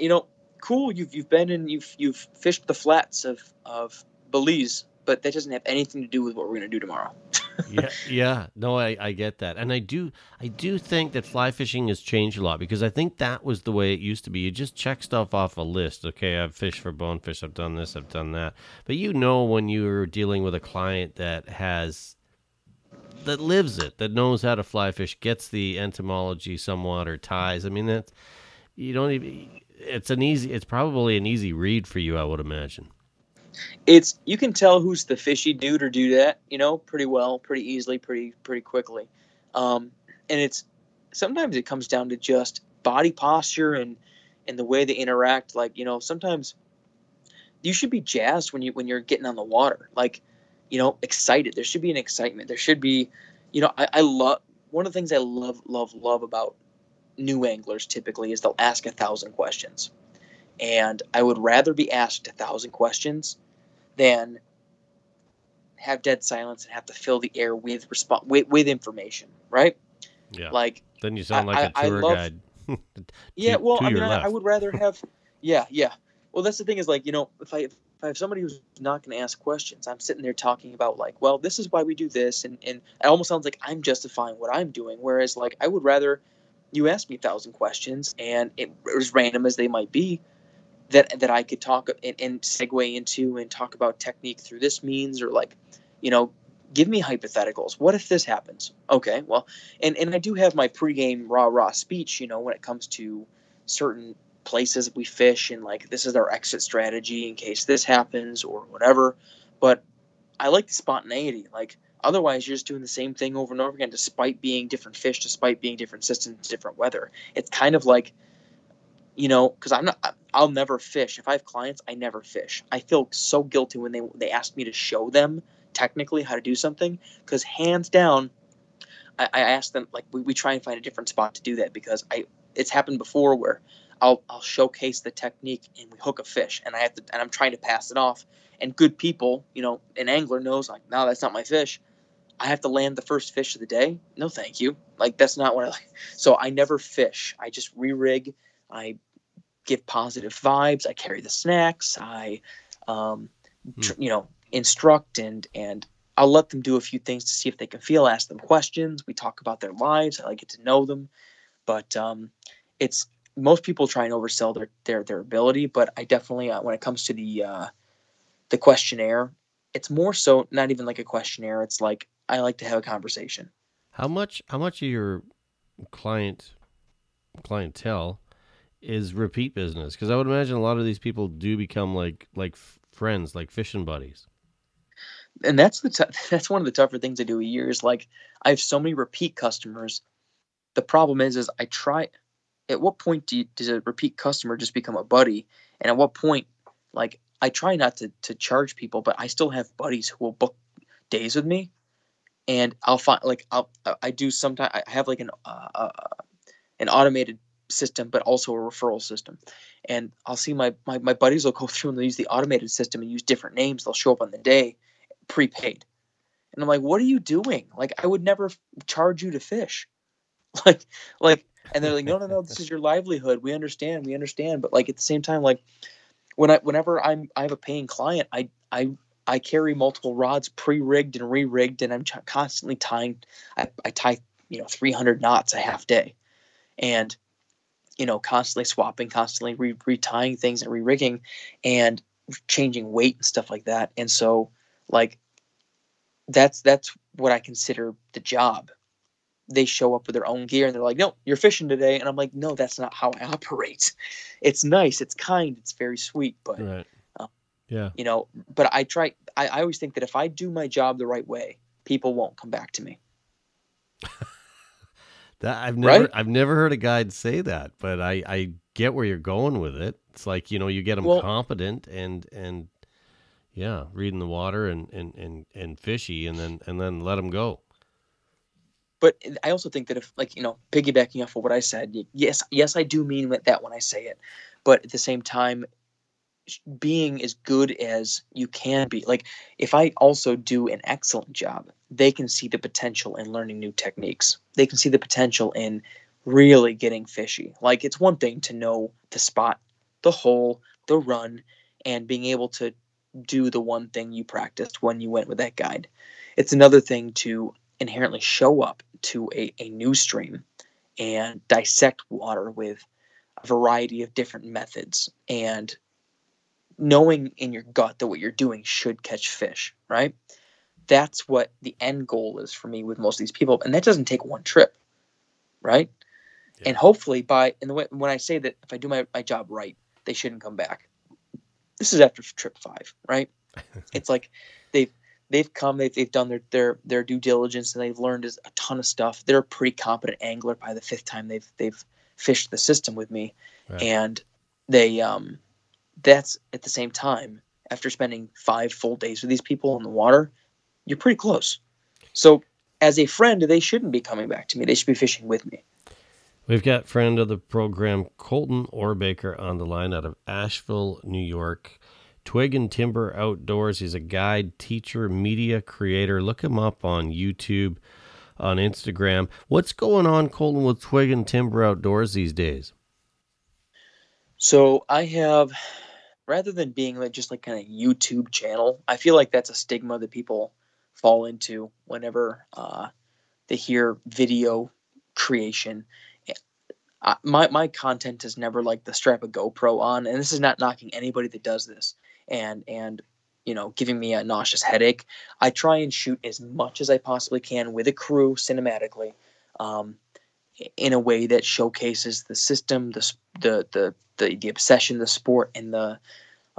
you know cool you've you've been and you've you've fished the flats of of Belize, but that doesn't have anything to do with what we're gonna do tomorrow. yeah yeah. No I, I get that. And i do i do think that fly fishing has changed a lot because i think that was the way it used to be. You just check stuff off a list. Okay i've fished for bonefish i've done this i've done that. But you know when you're dealing with a client that has that lives it that knows how to fly fish gets the entomology somewhat or ties. I mean that you don't even it's an easy it's probably an easy read for you i would imagine it's you can tell who's the fishy dude or dudette, you know, pretty well, pretty easily, pretty pretty quickly. Um, and it's sometimes it comes down to just body posture and and the way they interact. Like you know, sometimes you should be jazzed when you when you're getting on the water, like you know, excited. There should be an excitement. There should be, you know, I, I love one of the things I love love love about new anglers typically is they'll ask a thousand questions and I would rather be asked a thousand questions than have dead silence and have to fill the air with response with, with information, right? yeah Like, then you sound like a I- I tour love- guide yeah, well, I mean, I, I would rather have, yeah, yeah. Well, that's the thing is like, you know, if I if I have somebody who's not going to ask questions, I'm sitting there talking about like, well, this is why we do this, and and it almost sounds like I'm justifying what I'm doing, whereas like I would rather you ask me a thousand questions, and it, as random as they might be, that that I could talk and, and segue into and talk about technique through this means, or like, you know, give me hypotheticals. What if this happens? Okay, well, and and I do have my pregame raw raw speech, you know, when it comes to certain places we fish and like this is our exit strategy in case this happens or whatever. But I like the spontaneity. Like otherwise, you're just doing the same thing over and over again, despite being different fish, despite being different systems, different weather. It's kind of like, you know, because I'm not. I'll never fish. If I have clients, I never fish. I feel so guilty when they they ask me to show them technically how to do something because hands down I, I ask them like we, we try and find a different spot to do that because I it's happened before where I'll I'll showcase the technique and we hook a fish and I have to and I'm trying to pass it off and good people you know an angler knows like no that's not my fish I have to land the first fish of the day no thank you like that's not what I like so I never fish I just re-rig I give positive vibes I carry the snacks I um tr- you know instruct and and I'll let them do a few things to see if they can feel. Ask them questions. We talk about their lives. I get to know them, but um, it's most people try and oversell their their their ability. But I definitely, uh, when it comes to the uh, the questionnaire, it's more so not even like a questionnaire. It's like I like to have a conversation. How much? How much of your client clientele is repeat business? Because I would imagine a lot of these people do become like like friends, like fishing buddies. and that's the t- that's one of the tougher things I do a year is like I have so many repeat customers. The problem is, is I try. At what point do you, does a repeat customer just become a buddy? And at what point, like I try not to to charge people, but I still have buddies who will book days with me, and I'll find like I'll I do sometimes I have like an uh, uh, an automated system, but also a referral system. And I'll see my, my, my buddies will go through and they'll use the automated system and use different names. They'll show up on the day prepaid. And I'm like, what are you doing? Like, I would never charge you to fish. Like, like, and they're like, no, no, no, this is your livelihood. We understand, we understand. But like at the same time, like when I, whenever I'm, I have a paying client, I, I, I carry multiple rods pre-rigged and re-rigged, and I'm constantly tying. I, I tie, you know, 300 knots a half day, and you know, constantly swapping, constantly re- retying things and re-rigging, and changing weight and stuff like that. And so, like, that's that's what I consider the job. They show up with their own gear and they're like, "No, you're fishing today," and I'm like, "No, that's not how I operate." It's nice, it's kind, it's very sweet, but Right. Um, yeah. you know, but I try. I, I always think that if I do my job the right way, people won't come back to me. That I've never Right? I've never heard a guide say that, but I I get where you're going with it. It's like you know you get them Well- competent and and yeah, reading the water and and and and fishy, and then and then let them go. But I also think that if, like, you know, piggybacking off of what I said, yes, yes, I do mean that when I say it, but at the same time, being as good as you can be. Like, if I also do an excellent job, they can see the potential in learning new techniques. They can see the potential in really getting fishy. Like, it's one thing to know the spot, the hole, the run, and being able to do the one thing you practiced when you went with that guide. It's another thing to inherently show up to a, a new stream and dissect water with a variety of different methods and knowing in your gut that what you're doing should catch fish, right? That's what the end goal is for me with most of these people. And that doesn't take one trip, right? Yeah. And hopefully by and the way, when I say that if I do my, my job right, they shouldn't come back. This is after trip five, right? it's like they've they've come, they've, they've done their, their their due diligence and they've learned a ton of stuff. They're a pretty competent angler by the fifth time they've they've fished the system with me. Right. And they um that's at the same time, after spending five full days with these people in the water, you're pretty close. So as a friend, they shouldn't be coming back to me. They should be fishing with me. We've got friend of the program Colton Orbaker on the line out of Ashville, New York. Twig and Timber Outdoors. He's a guide, teacher, media creator. Look him up on YouTube, on Instagram. What's going on, Colton, with Twig and Timber Outdoors these days? So I have, rather than being like just like kind of YouTube channel, I feel like that's a stigma that people fall into whenever uh, they hear video creation. I, my my content is never like the strap a GoPro on, and this is not knocking anybody that does this, and and you know giving me a nauseous headache. I try and shoot as much as I possibly can with a crew cinematically. Um, in a way that showcases the system, the the the the, the obsession, the sport, and the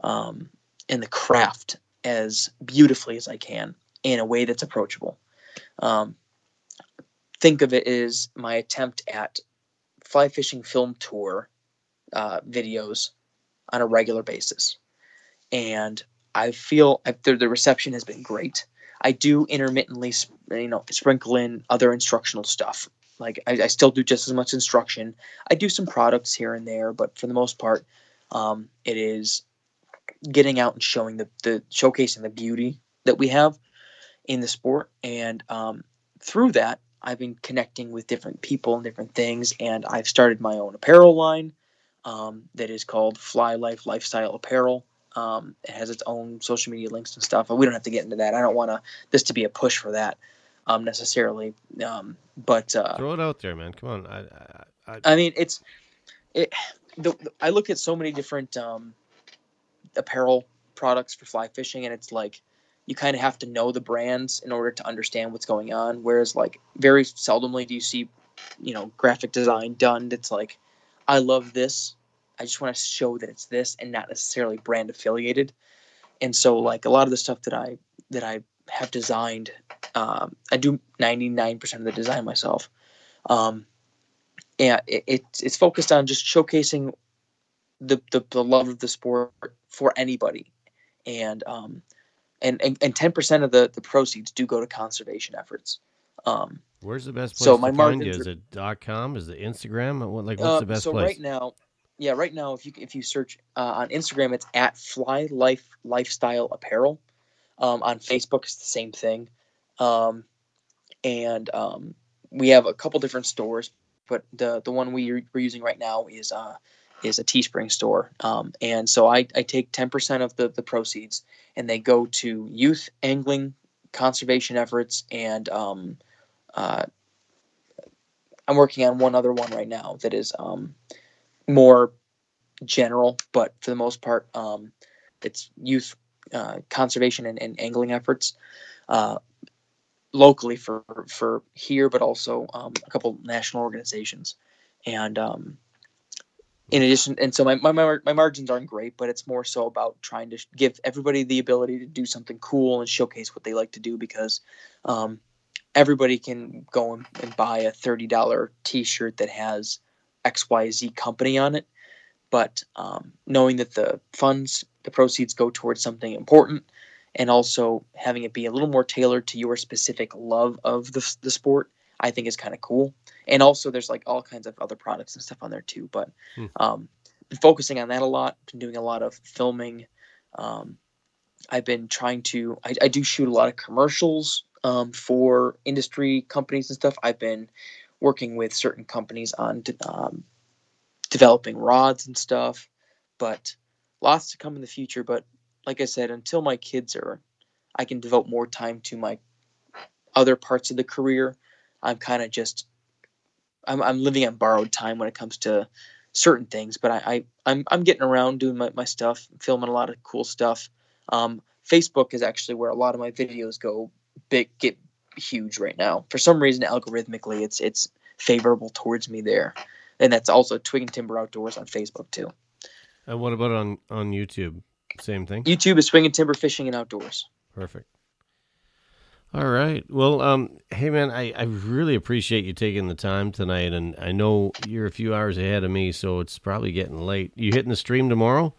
um, and the craft as beautifully as I can in a way that's approachable. Um, think of it as my attempt at fly fishing film tour uh, videos on a regular basis, and I feel the, the reception has been great. I do intermittently, you know, sprinkle in other instructional stuff. Like I, I still do just as much instruction. I do some products here and there, but for the most part, um, it is getting out and showing the, the showcasing the beauty that we have in the sport, and um, through that, I've been connecting with different people and different things, and I've started my own apparel line um, that is called Fly Life Lifestyle Apparel. Um, it has its own social media links and stuff. but We don't have to get into that. I don't want to this to be a push for that um, necessarily. Um, but uh, Throw it out there, man. Come on. I, I, I, I mean, it's it. The, the- I look at so many different um, apparel products for fly fishing, and it's like you kind of have to know the brands in order to understand what's going on. Whereas, like, very seldomly do you see, you know, graphic design done that's like, I love this. I just want to show that it's this, and not necessarily brand affiliated. And so, like, a lot of the stuff that I that I have designed, um, I do ninety nine percent of the design myself. Um, yeah, it, it's it's focused on just showcasing the, the the love of the sport for anybody, and um, and and ten percent of the the proceeds do go to conservation efforts. Um, Where's the best place So to my find you? Is it dot .com? Is it Instagram? What like what's Uh, the best so place? right now, yeah, right now, if you if you search uh, on Instagram, it's at Fly Life Lifestyle Apparel. Um, on Facebook, it's the same thing, um, and um, we have a couple different stores, but the the one we we're using right now is uh is a Teespring store, um, and so I, I take ten percent of the the proceeds and they go to youth angling conservation efforts and um, uh, I'm working on one other one right now that is um, more general, but for the most part, um, it's youth uh, conservation and, and angling efforts. Uh, locally for for here, but also um, a couple national organizations. And um, in addition, and so my, my my margins aren't great, but it's more so about trying to give everybody the ability to do something cool and showcase what they like to do because. Um, everybody can go and, buy a $30 t-shirt that has xyz company on it but um, knowing that the funds the proceeds go towards something important and also having it be a little more tailored to your specific love of the, the sport i think is kind of cool and also there's like all kinds of other products and stuff on there too but Hmm. um, been focusing on that a lot been doing a lot of filming um, i've been trying to I, I do shoot a lot of commercials um, for industry companies and stuff. I've been working with certain companies on de- um, developing rods and stuff, but lots to come in the future. But like I said, until my kids are, I can devote more time to my other parts of the career. I'm kind of just, I'm, I'm living on borrowed time when it comes to certain things. But I, I I'm I'm getting around doing my, my stuff, filming a lot of cool stuff. Um, Facebook is actually where a lot of my videos go big get huge right now. For some reason, algorithmically, it's it's favorable towards me there, and that's also Twig and Timber Outdoors on Facebook too. and what about on on YouTube? Same thing. YouTube is swinging Timber Fishing and Outdoors. Perfect. All right. Well, um, hey man, I, I really appreciate you taking the time tonight, and I know you're a few hours ahead of me, so it's probably getting late. You hitting the stream tomorrow?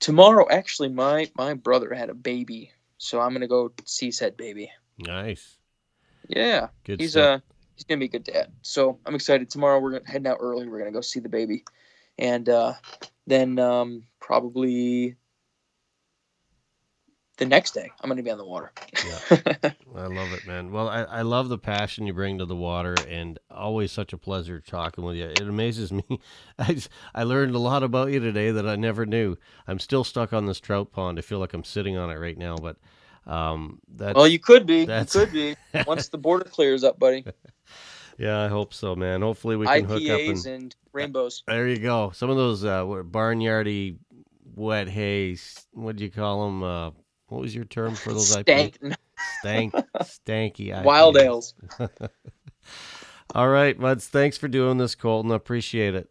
Tomorrow, actually, my my brother had a baby, so I'm gonna go see said baby. Nice. Yeah, Good he's stuff. uh he's gonna be a good dad. So I'm excited. Tomorrow we're gonna heading out early. We're gonna go see the baby, and uh, then um, probably the next day I'm gonna be on the water. I love it, man. Well, I, I love the passion you bring to the water, and always such a pleasure talking with you. It amazes me. I, just- I learned a lot about you today that I never knew. I'm still stuck on this trout pond. I feel like I'm sitting on it right now, but um, that's well, you could be. You could be once the border clears up, buddy. Yeah, I hope so, man. Hopefully we can hook up and and rainbows. there you go. Some of those uh, barnyardy wet haze. What do you call them? Uh, what was your term for those Stank. IPAs? Stank, stanky IPAs. Wild ales. All right, Muds. Thanks for doing this, Colton. I appreciate it.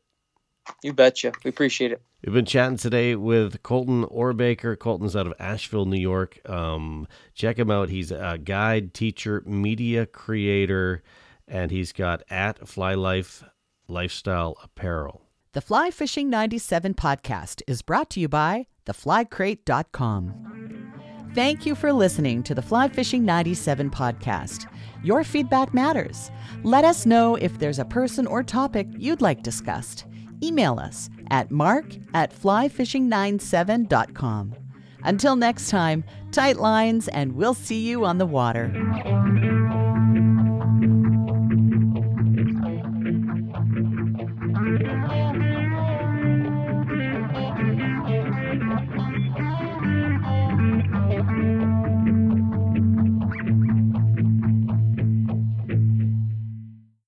You betcha. We appreciate it. We've been chatting today with Colton Orbaker. Colton's out of Ashville, New York. Um, check him out. He's a guide, teacher, media creator, and he's got at Fly Life Lifestyle Apparel. The Fly Fishing 97 podcast is brought to you by theflycrate.com. Thank you for listening to the Fly Fishing 97 podcast. Your feedback matters. Let us know if there's a person or topic you'd like discussed. Email us at mark at flyfishing97.com. Until next time, tight lines, and we'll see you on the water.